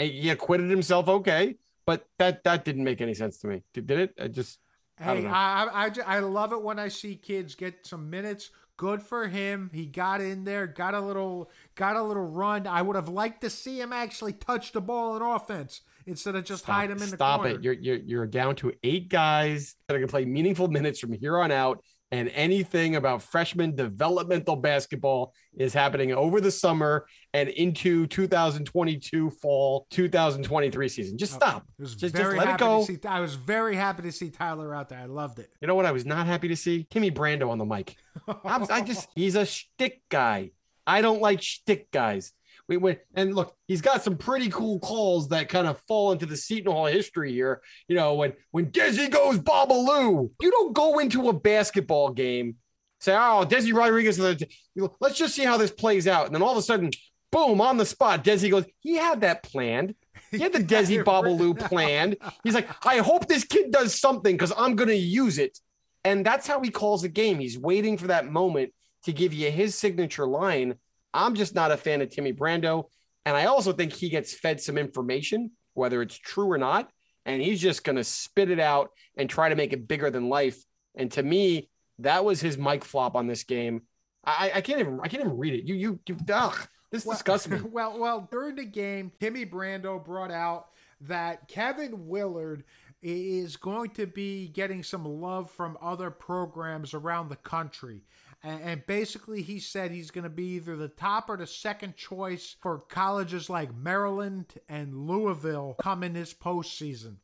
S6: and he acquitted himself okay. But that that didn't make any sense to me. Did, did it? I just
S5: Hey. I, I, I, I love it when I see kids get some minutes. Good for him. He got in there, got a little, got a little run. I would have liked to see him actually touch the ball in offense instead of just hide him in the
S6: stop
S5: corner.
S6: it. You're, you're you're down to eight guys that are gonna play meaningful minutes from here on out. And anything about freshman developmental basketball is happening over the summer and into 2022 fall 2023 season. Just stop.
S5: I was
S6: Just, just let it go.
S5: see. I was very happy to see Tyler out there. I loved it.
S6: You know what? I was not happy to see Timmy Brando on the mic. I'm, I just he's a shtick guy. I don't like shtick guys. We went and look, he's got some pretty cool calls that kind of fall into the Seton Hall history here. You know, when when Desi goes Babaloo, you don't go into a basketball game, say, oh, Desi Rodriguez, let's just see how this plays out. And then all of a sudden, boom, on the spot, Desi goes, he had that planned. He had the Desi Babaloo planned. He's like, I hope this kid does something because I'm going to use it. And that's how he calls the game. He's waiting for that moment to give you his signature line. I'm just not a fan of Timmy Brando. And I also think he gets fed some information, whether it's true or not. And he's just going to spit it out and try to make it bigger than life. And to me, that was his mic flop on this game. I, I can't even I can't even read it. You you, you ugh, this disgusts me.
S5: well, well, during the game, Timmy Brando brought out that Kevin Willard is going to be getting some love from other programs around the country. And, and basically, he said he's going to be either the top or the second choice for colleges like Maryland and Louisville coming this postseason.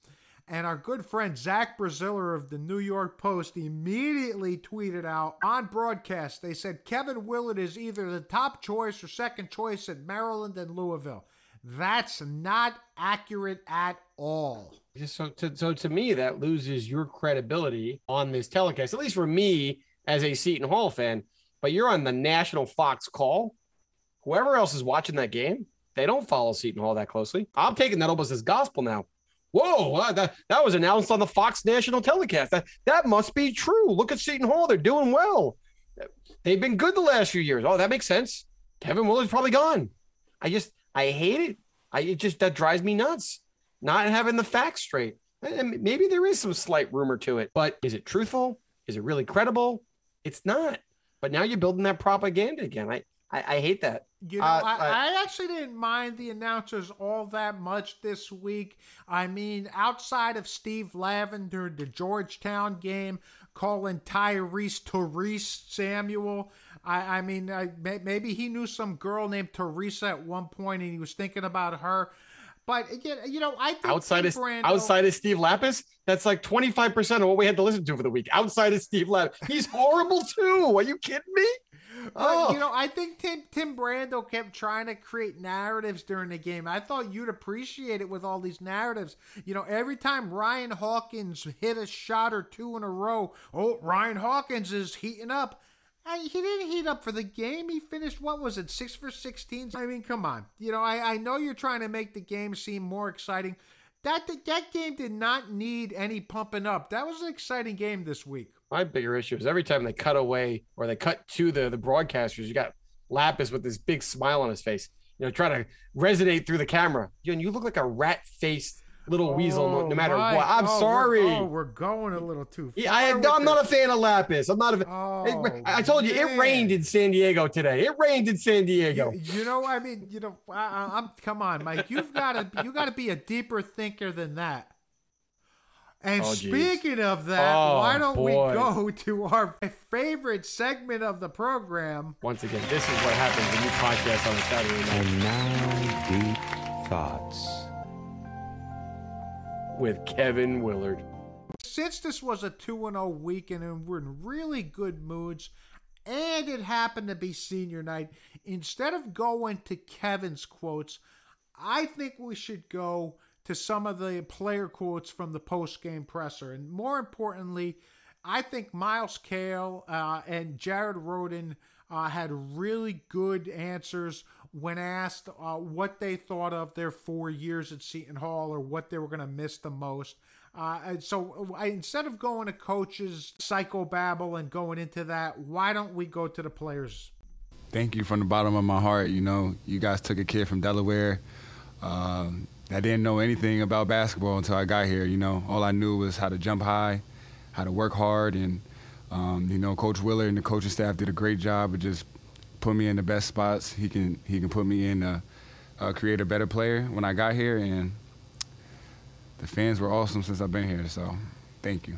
S5: And our good friend Zach Braziller of the New York Post immediately tweeted out on broadcast. They said Kevin Willard is either the top choice or second choice at Maryland and Louisville. That's not accurate at all.
S6: So to, so to me, that loses your credibility on this telecast, at least for me as a Seton Hall fan. But you're on the national Fox call. Whoever else is watching that game, they don't follow Seton Hall that closely. I'm taking that almost as gospel now. Whoa, uh, that, that was announced on the Fox national telecast. That, that must be true. Look at Seton Hall. They're doing well. They've been good the last few years. Oh, that makes sense. Kevin Willard's probably gone. I just, I hate it. I it just, that drives me nuts. Not having the facts straight. And maybe there is some slight rumor to it, but is it truthful? Is it really credible? It's not. But now you're building that propaganda again. I, I, I hate that.
S5: You know,
S6: Uh,
S5: I,
S6: uh,
S5: I actually didn't mind the announcers all that much this week. I mean, outside of Steve Lavender, the Georgetown game, calling Tyrese Therese Samuel. I, I mean, I, may- maybe he knew some girl named Teresa at one point and he was thinking about her. But again, you know, I think
S6: outside
S5: Tim
S6: of
S5: Brando-
S6: outside of Steve Lappas, that's like 25% of what we had to listen to for the week. Outside of Steve Lappas. He's horrible too. Are you kidding me?
S5: But,
S6: Oh.
S5: you know, I think Tim Tim Brando kept trying to create narratives during the game. I thought you'd appreciate it with all these narratives. You know, every time Ryan Hawkins hit a shot or two in a row, oh, Ryan Hawkins is heating up. I, he didn't heat up for the game. He finished what was it, six for sixteen? I mean, come on. You know, I, I know you're trying to make the game seem more exciting. That that game did not need any pumping up. That was an exciting game this week.
S6: My bigger issue is every time they cut away or they cut to the the broadcasters, you got Lappas with this big smile on his face, you know, trying to resonate through the camera. You and you look like a rat faced little weasel no, no oh, matter
S5: Mike,
S6: what. I'm
S5: oh, we're-
S6: sorry.
S5: oh, we're going a little too far.
S6: Yeah, I, I'm not a fan of Lappas. I'm not a.
S5: Oh,
S6: It- I told you it rained in San Diego today. It rained in San Diego.
S5: You, you know, I mean, you know, I, I- I'm come on, Mike. You've got to you got to be a deeper thinker than that. And
S6: Oh,
S5: speaking of that,
S6: Oh,
S5: why don't
S6: boy.
S5: we go to our favorite segment of the program?
S6: Once again, this is what happens when you podcast on a Saturday night
S4: And now, deep thoughts.
S6: With Kevin Willard.
S5: Since this was a 2 0 weekend and we're in really good moods, and it happened to be senior night, instead of going to Kevin's quotes, I think we should go to some of the player quotes from the post game presser. And more importantly, I think Myles Cale uh, and Jared Rhoden uh, had really good answers when asked uh, what they thought of their four years at Seton Hall or what they were going to miss the most. Uh, so I, instead of going to coaches psychobabble and going into that, why don't we go to the players?
S7: thank you from the bottom of my heart. You know, you guys took a kid from Delaware Um, I didn't know anything about basketball until I got here. You know, all I knew was how to jump high, how to work hard, and um, you know, Coach Willard and the coaching staff did a great job of just putting me in the best spots. He can he can put me in uh, uh, create a better player when I got here, and the fans were awesome since I've been here. So, thank you.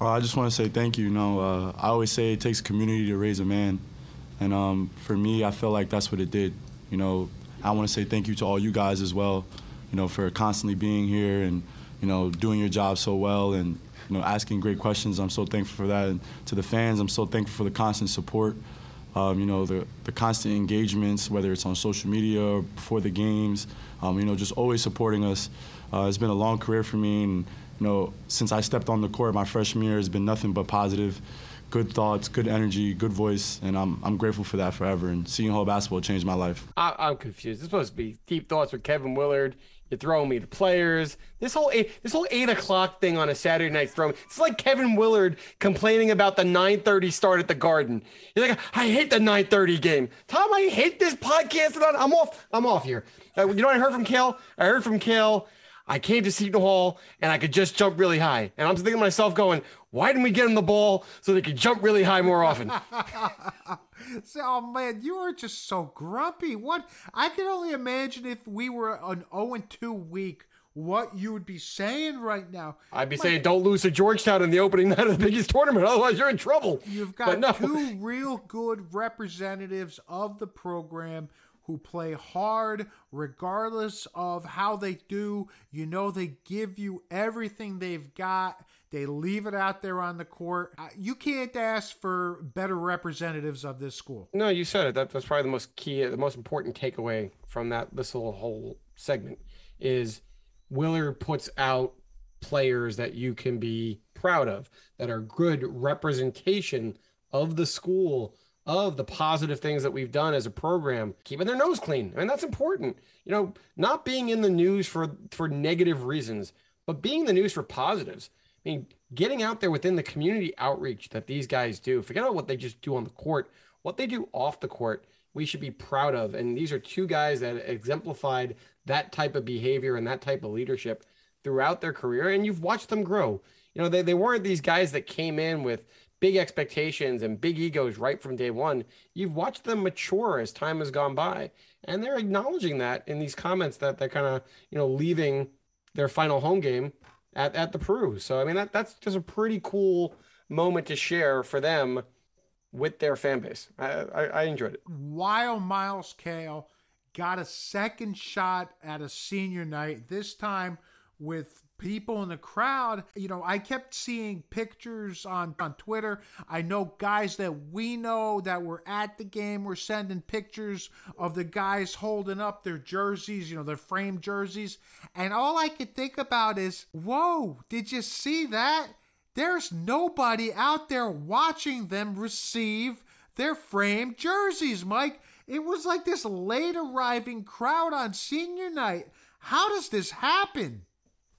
S8: Well, I just want to say thank you. You know, uh, I always say it takes community to raise a man, and um, for me, I feel like that's what it did. You know, I want to say thank you to all you guys as well. You know, for constantly being here and you know doing your job so well and you know asking great questions. I'm so thankful for that. And to the fans, I'm so thankful for the constant support. Um, you know, the, the constant engagements, whether it's on social media or before the games, um, you know, just always supporting us. Uh, it's been a long career for me, and you know, since I stepped on the court my freshman year, has been nothing but positive, good thoughts, good energy, good voice, and I'm I'm grateful for that forever. And Seton Hall basketball changed my life.
S6: I, I'm confused. It's supposed to be deep thoughts with Kevin Willard. You're throwing me to players. This whole eight, this whole eight o'clock thing on a Saturday night throwing. It's like Kevin Willard complaining about the 9:30 start at the Garden. He's like, I hate the 9:30 game. Tom, I hate this podcast. I'm off. I'm off here. Uh, you know what I heard from Cale? I heard from Cale. I came to Seton Hall and I could just jump really high. And I'm thinking to myself, going, why didn't we get him the ball so they could jump really high more often?
S5: So, oh man, you are just so grumpy. What I can only imagine if we were an 0 2 week, what you would be saying right now.
S6: I'd be saying, don't lose to Georgetown in the opening night of the biggest tournament, otherwise you're in trouble.
S5: You've got
S6: no.
S5: two real good representatives of the program who play hard regardless of how they do. You know, they give you everything they've got. They leave it out there on the court. Uh, You can't ask for better representatives of this school.
S6: No, you said it. That, that's probably the most key, the most important takeaway from that this little whole segment is Willard puts out players that you can be proud of, that are good representation of the school, of the positive things that we've done as a program, keeping their nose clean. I mean, that's important. You know, not being in the news for for negative reasons, but being in the news for positives. I mean, getting out there within the community outreach that these guys do, forget about what they just do on the court, what they do off the court, we should be proud of. And these are two guys that exemplified that type of behavior and that type of leadership throughout their career. And you've watched them grow. You know, they, they weren't these guys that came in with big expectations and big egos right from day one. You've watched them mature as time has gone by. And they're acknowledging that in these comments that they're kind of, you know, leaving their final home game at, at the Pru. So I mean that that's just a pretty cool moment to share for them with their fan base. I I, I enjoyed it.
S5: while Myles Cale got a second shot at a senior night, this time with people in the crowd. You know, I kept seeing pictures on, on Twitter. I know guys that we know that were at the game were sending pictures of the guys holding up their jerseys, you know, their framed jerseys. And all I could think about is, whoa, did you see that? There's nobody out there watching them receive their framed jerseys, Mike. It was like this late arriving crowd on senior night. How does this happen?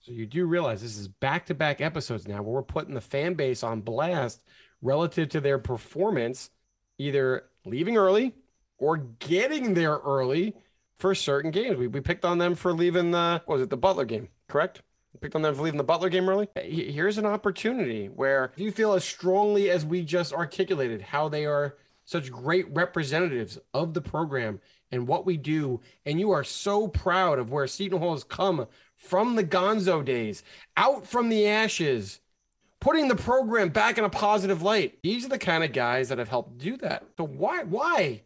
S6: So you do realize this is back to back episodes now where we're putting the fan base on blast relative to their performance, either leaving early or getting there early for certain games. We, we picked on them for leaving the was it the Butler game, correct? We picked on them for leaving the Butler game early. Here's an opportunity where if you feel as strongly as we just articulated how they are such great representatives of the program and what we do, and you are so proud of where Seton Hall has come from the Gonzo days, out from the ashes, putting the program back in a positive light. These are the kind of guys that have helped do that. So why? Why?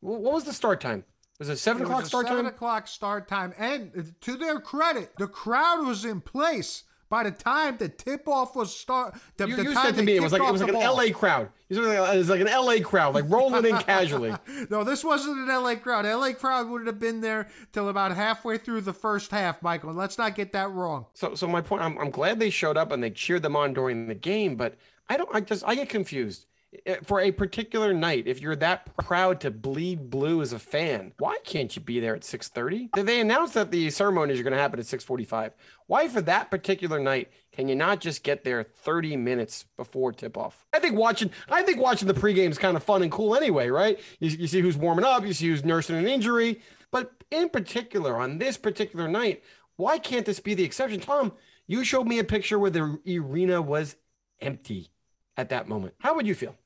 S6: What was the start time? Was it seven
S5: It
S6: o'clock start
S5: seven
S6: time?
S5: o'clock start time, and to their credit, the crowd was in place by the time the tip off was start. The,
S6: You,
S5: the
S6: you said to me it was like it was like an
S5: ball.
S6: LA crowd. You said it was like an LA crowd, like rolling in casually.
S5: No, this wasn't an LA crowd. LA crowd would have been there till about halfway through the first half, Michael. Let's not get that wrong.
S6: So, so my point, I'm, I'm glad they showed up and they cheered them on during the game, but I don't, I just, I get confused. Eh, For a particular night, if you're that proud to bleed blue as a fan, why can't you be there at 6:30? They- They announced that the ceremonies are going to happen at 6:45. Why, for that particular night, can you not just get there 30 minutes before tip-off? I think watching, I think watching the pregame is kind of fun and cool anyway, right? You, you see who's warming up, you see who's nursing an injury. But in particular, on this particular night, why can't this be the exception? Tom, you showed me a picture where the arena was empty at that moment. How would you feel?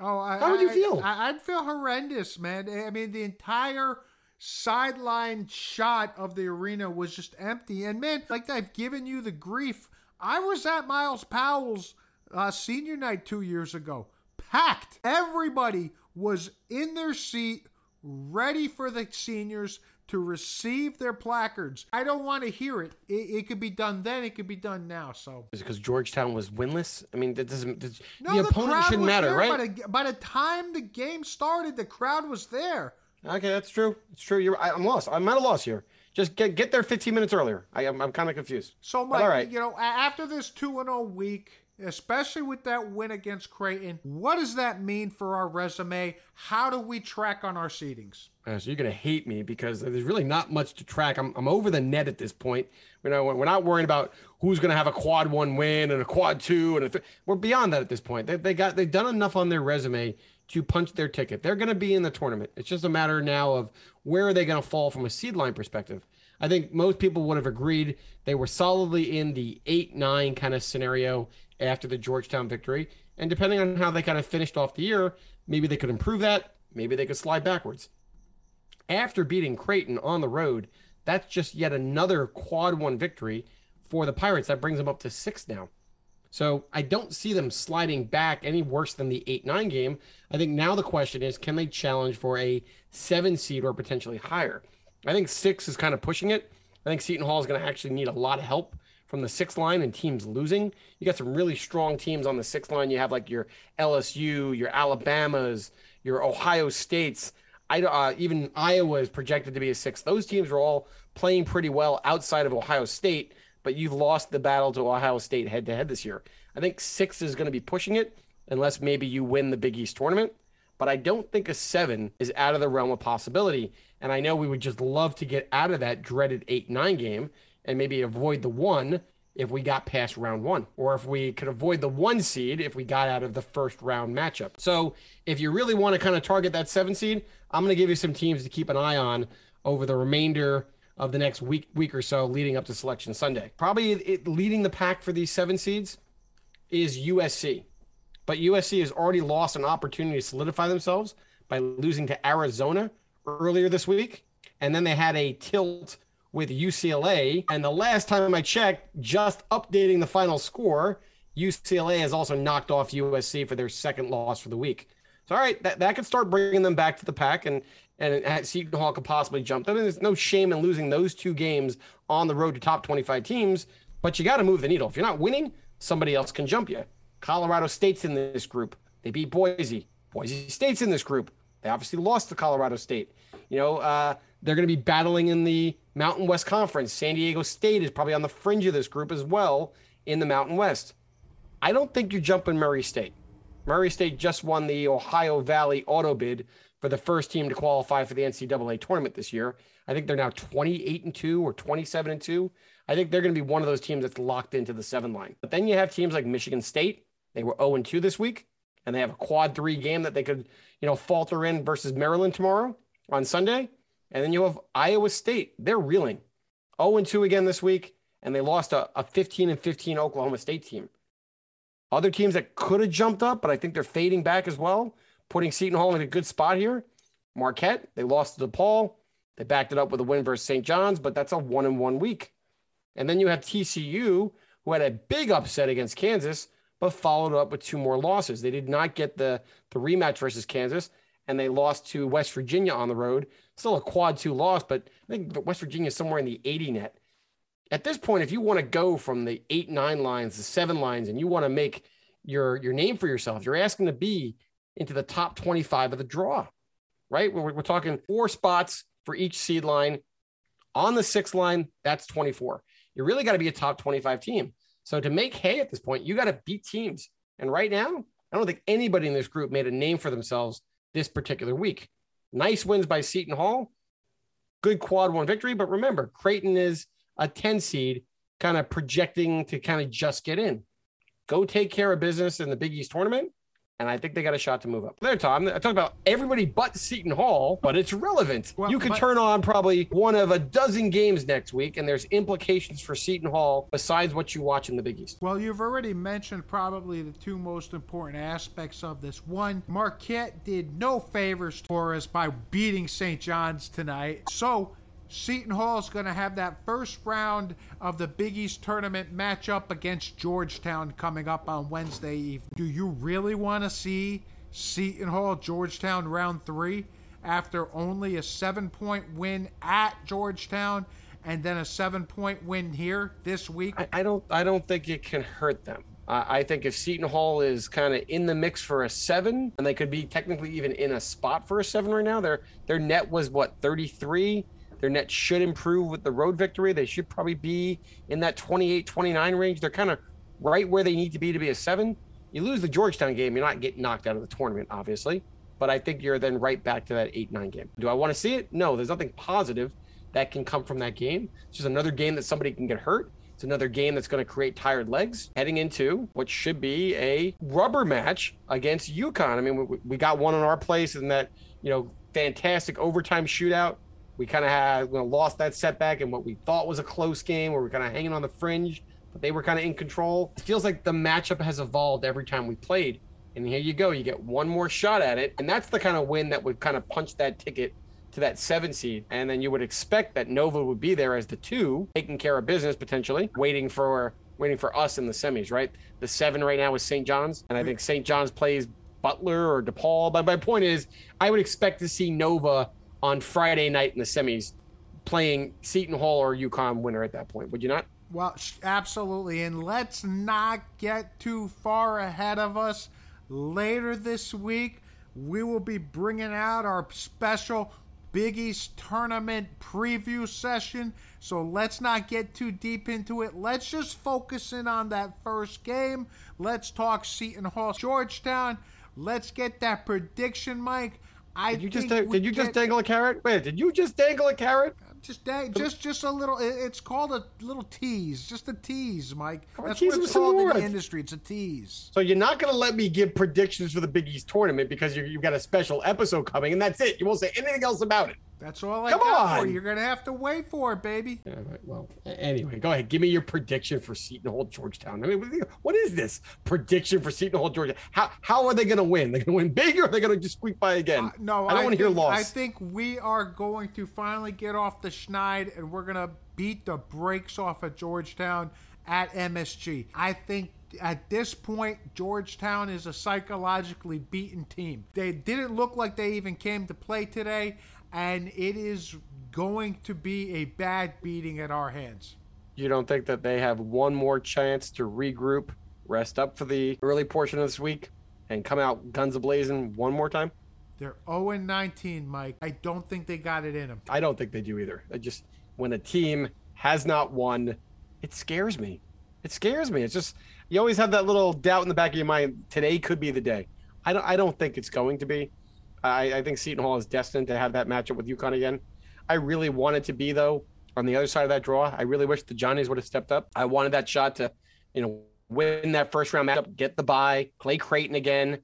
S5: Oh, I,
S6: How would you feel?
S5: I, I'd feel horrendous, man. I mean, the entire sideline shot of the arena was just empty. And man, like I've given you the grief. I was at Myles Powell's uh, senior night two years ago, packed. Everybody was in their seat, ready for the seniors to receive their placards. I don't want to hear it. it. It could be done then. It could be done now. So
S6: Is it because Georgetown was winless? I mean, that doesn't. does-
S5: no,
S6: the
S5: the,
S6: opponent
S5: crowd
S6: shouldn't
S5: was
S6: matter,
S5: there,
S6: right?
S5: By the, by the time the game started, the crowd was there.
S6: Okay, that's true. It's true. You're. I, I'm lost. I'm at a loss here. Just get get there 15 minutes earlier. I, am I'm kind of confused.
S5: So, Mike,
S6: all right.
S5: you know, after this 2 and 0 week, especially with that win against Creighton, what does that mean for our resume? How do we track on our seedings?
S6: Uh, so you're gonna hate me because there's really not much to track. I'm, I'm over the net at this point. You know, we're not worrying about who's gonna have a quad one win and a quad two and th- we're beyond that at this point. They, they got they've done enough on their resume to punch their ticket. They're gonna be in the tournament. It's just a matter now of where are they gonna fall from a seed line perspective. I think most people would have agreed they were solidly in the eight nine kind of scenario after the Georgetown victory. And depending on how they kind of finished off the year, maybe they could improve that. Maybe they could slide backwards after beating Creighton on the road, that's just yet another quad one victory for the Pirates. That brings them up to six now. So I don't see them sliding back any worse than the 8 9 game. I think now the question is can they challenge for a seven seed or potentially higher? I think six is kind of pushing it. I think Seton Hall is going to actually need a lot of help from the sixth line and teams losing. You got some really strong teams on the sixth line. You have like your LSU, your Alabamas, your Ohio States. I, uh, even Iowa is projected to be a six. Those teams are all playing pretty well outside of Ohio State, but you've lost the battle to Ohio State head to head this year. I think six is going to be pushing it, unless maybe you win the Big East tournament. But I don't think a seven is out of the realm of possibility. And I know we would just love to get out of that dreaded 8 9 game and maybe avoid the one if we got past round one, or if we could avoid the one seed if we got out of the first round matchup. So if you really want to kind of target that seven seed, I'm going to give you some teams to keep an eye on over the remainder of the next week week or so leading up to selection Sunday. Probably it, leading the pack for these seven seeds is USC. But USC has already lost an opportunity to solidify themselves by losing to Arizona earlier this week. And then they had a tilt with UCLA. And the last time I checked, just updating the final score, UCLA has also knocked off USC for their second loss for the week. So, all right, that, that could start bringing them back to the pack, and and Seton Hall could possibly jump them. And there's no shame in losing those two games on the road to top 25 teams, but you got to move the needle. If you're not winning, somebody else can jump you. Colorado State's in this group. They beat Boise. Boise State's in this group. They obviously lost to Colorado State. You know, uh, they're going to be battling in the Mountain West Conference. San Diego State is probably on the fringe of this group as well in the Mountain West. I don't think you're jumping Murray State. Murray State just won the Ohio Valley auto bid for the first team to qualify for the NCAA tournament this year. I think they're now 28 and 2 or 27 and 2. I think they're going to be one of those teams that's locked into the seven line. But then you have teams like Michigan State. They were 0 and 2 this week, and they have a quad three game that they could, you know, falter in versus Maryland tomorrow on Sunday. And then you have Iowa State. They're reeling 0 and 2 again this week, and they lost a, a 15 and 15 Oklahoma State team. Other teams that could have jumped up, but I think they're fading back as well, putting Seton Hall in a good spot here. Marquette, they lost to DePaul. They backed it up with a win versus St. John's, but that's a one in one week. And then you have TCU, who had a big upset against Kansas, but followed up with two more losses. They did not get the, the rematch versus Kansas, and they lost to West Virginia on the road. Still a quad two loss, but I think West Virginia is somewhere in the 80 net. At this point, if you want to go from the eight, nine lines, the seven lines, and you want to make your your name for yourself, you're asking to be into the top 25 of the draw, right? We're, we're talking four spots for each seed line. On the sixth line, that's 24. You really got to be a top 25 team. So to make hay at this point, you got to beat teams. And right now, I don't think anybody in this group made a name for themselves this particular week. Nice wins by Seton Hall, good quad one victory. But remember, Creighton is a 10 seed, kind of projecting to kind of just get in. Go take care of business in the Big East tournament, and I think they got a shot to move up. There, Tom. I talk about everybody but Seton Hall, but it's relevant.
S5: Well,
S6: you could
S5: but-
S6: turn on probably one of a dozen games next week, and there's implications for Seton Hall besides what you watch in the Big East.
S5: Well, you've already mentioned probably the two most important aspects of this. One, Marquette did no favors for us by beating St. John's tonight. So, Seton Hall is going to have that first round of the Big East tournament matchup against Georgetown coming up on Wednesday evening. Do you really want to see Seton Hall Georgetown round three after only a seven point win at Georgetown and then a seven point win here this week?
S6: I, I don't I don't think it can hurt them. I think if Seton Hall is kind of in the mix for a seven, and they could be technically even in a spot for a seven right now. Their their net was what 33. Their net should improve with the road victory. They should probably be in that 28, 29 range. They're kind of right where they need to be to be a seven. You lose the Georgetown game, you're not getting knocked out of the tournament, obviously. But I think you're then right back to that eight nine game. Do I want to see it? No. There's nothing positive that can come from that game. It's just another game that somebody can get hurt. It's another game that's going to create tired legs heading into what should be a rubber match against UConn. I mean, we, we got one on our place in that, you know, fantastic overtime shootout. We kind of had you know, lost that setback in what we thought was a close game where we're kind of hanging on the fringe, but they were kind of in control. It feels like the matchup has evolved every time we played. And here you go. You get one more shot at it. And that's the kind of win that would kind of punch that ticket to that seven seed. And then you would expect that Nova would be there as the two, taking care of business potentially, waiting for waiting for us in the semis, right? The seven right now is St. John's. And I think St. John's plays Butler or DePaul. But my point is, I would expect to see Nova on Friday night in the semis playing Seton Hall or UConn winner at that point. Would you not?
S5: Well, absolutely. And let's not get too far ahead of us. Later this week, we will be bringing out our special Big East tournament preview session. So let's not get too deep into it. Let's just focus in on that first game. Let's talk Seton Hall, Georgetown. Let's get that prediction, Mike. I
S6: Did you just did you just dangle a carrot? Wait, did you just dangle a carrot?
S5: Uh, just dang, just just a little. It's called a little tease, just a tease, Mike. That's what it's called in the industry. It's a tease.
S6: So you're not going to let me give predictions for the Big East tournament because you've got a special episode coming, and that's it. You won't say anything else about it.
S5: That's all I
S6: Come
S5: got for you. You're gonna have to wait for it, baby.
S6: Yeah, right, well, anyway, go ahead. Give me your prediction for Seton Hall, Georgetown. I mean, what- is this prediction for Seton Hall, Georgia? How how are they going to win? They're going to win big, or are they going to just squeak by again?
S5: Uh, no,
S6: I don't want to hear loss.
S5: I think we are going to finally get off the schneid and we're gonna beat the brakes off of Georgetown at MSG. I think at this point, Georgetown is a psychologically beaten team. They didn't look like they even came to play today, and it is going to be a bad beating at our hands.
S6: you don't think that they have one more chance to regroup, rest up for the early portion of this week, and come out guns ablazing one more time?
S5: They're 0 19, Mike. I don't think they got it in them.
S6: I don't think they do either. I just when a team has not won, it scares me. It scares me. It's just you always have that little doubt in the back of your mind. Today could be the day. I don't. I don't think it's going to be. I, I think Seton Hall is destined to have that matchup with UConn again. I really wanted to be though on the other side of that draw. I really wish the Johnnies would have stepped up. I wanted that shot to, you know, win that first round matchup, get the bye, play Creighton again.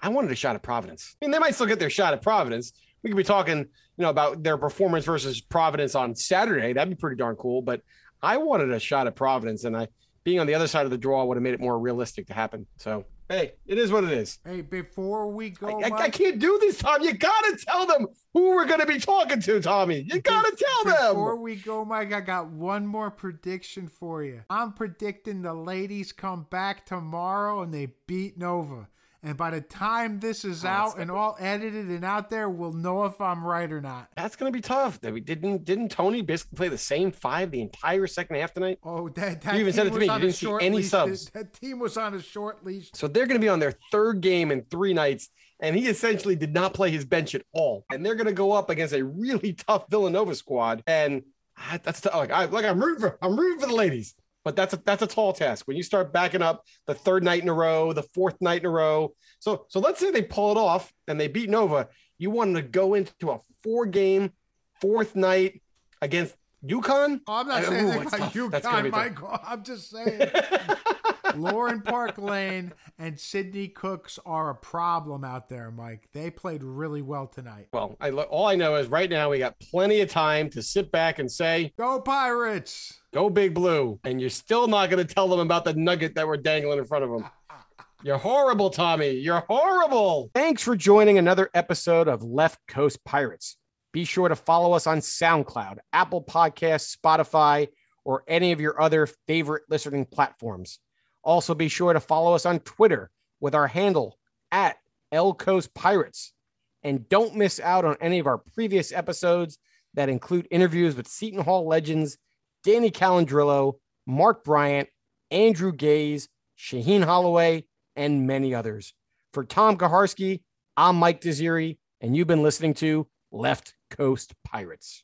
S6: I wanted a shot at Providence. I mean, they might still get their shot at Providence. We could be talking, you know, about their performance versus Providence on Saturday. That'd be pretty darn cool. But I wanted a shot at Providence, and I being on the other side of the draw would have made it more realistic to happen. So hey, it is what it is.
S5: Hey, before we go,
S6: I, I
S5: Mike,
S6: can't do this, Tom. You gotta tell them who we're gonna be talking to, Tommy. You gotta tell
S5: Before
S6: them.
S5: Before we go, Mike, I got one more prediction for you. I'm predicting the ladies come back tomorrow and they beat Nova. And by the time this is oh, out and all edited and out there, we'll know if I'm right or not.
S6: That's gonna be tough. That we didn't didn't Tony basically play the same five the entire second half tonight?
S5: Oh, that, that
S6: You even said
S5: team
S6: it to
S5: was
S6: me.
S5: on
S6: You
S5: a
S6: didn't see
S5: short
S6: any
S5: leash.
S6: subs.
S5: That team was on a short leash.
S6: So they're going to be on their third game in three nights, and he essentially did not play his bench at all. And they're going to go up against a really tough Villanova squad, and that's like I like I'm rooting for I'm rooting for the ladies, but that's a that's a tall task when you start backing up the third night in a row, the fourth night in a row. So so let's say they pull it off and they beat Nova. You want them to go into a four game fourth night against UConn.
S5: Oh, I'm not
S6: I-
S5: saying anything about. UConn. Michael. I'm just saying. Lauren Park Lane and Sidney Cooks are a problem out there, Mike. They played really well tonight.
S6: Well, I all I know is right now we got plenty of time to sit back and say,
S5: Go Pirates!
S6: "Go Big Blue," and you're still not going to tell them about the nugget that we're dangling in front of them. You're horrible, Tommy. You're horrible. Thanks for joining another episode of Left Coast Pirates. Be sure to follow us on SoundCloud, Apple Podcasts, Spotify, or any of your other favorite listening platforms. Also, be sure to follow us on Twitter with our handle at El Coast Pirates. And don't miss out on any of our previous episodes that include interviews with Seton Hall legends Danny Callandrillo, Mark Bryant, Andrew Gaze, Shaheen Holloway, and many others. For Tom Kaharski, I'm Mike Desiri, and you've been listening to Left Coast Pirates.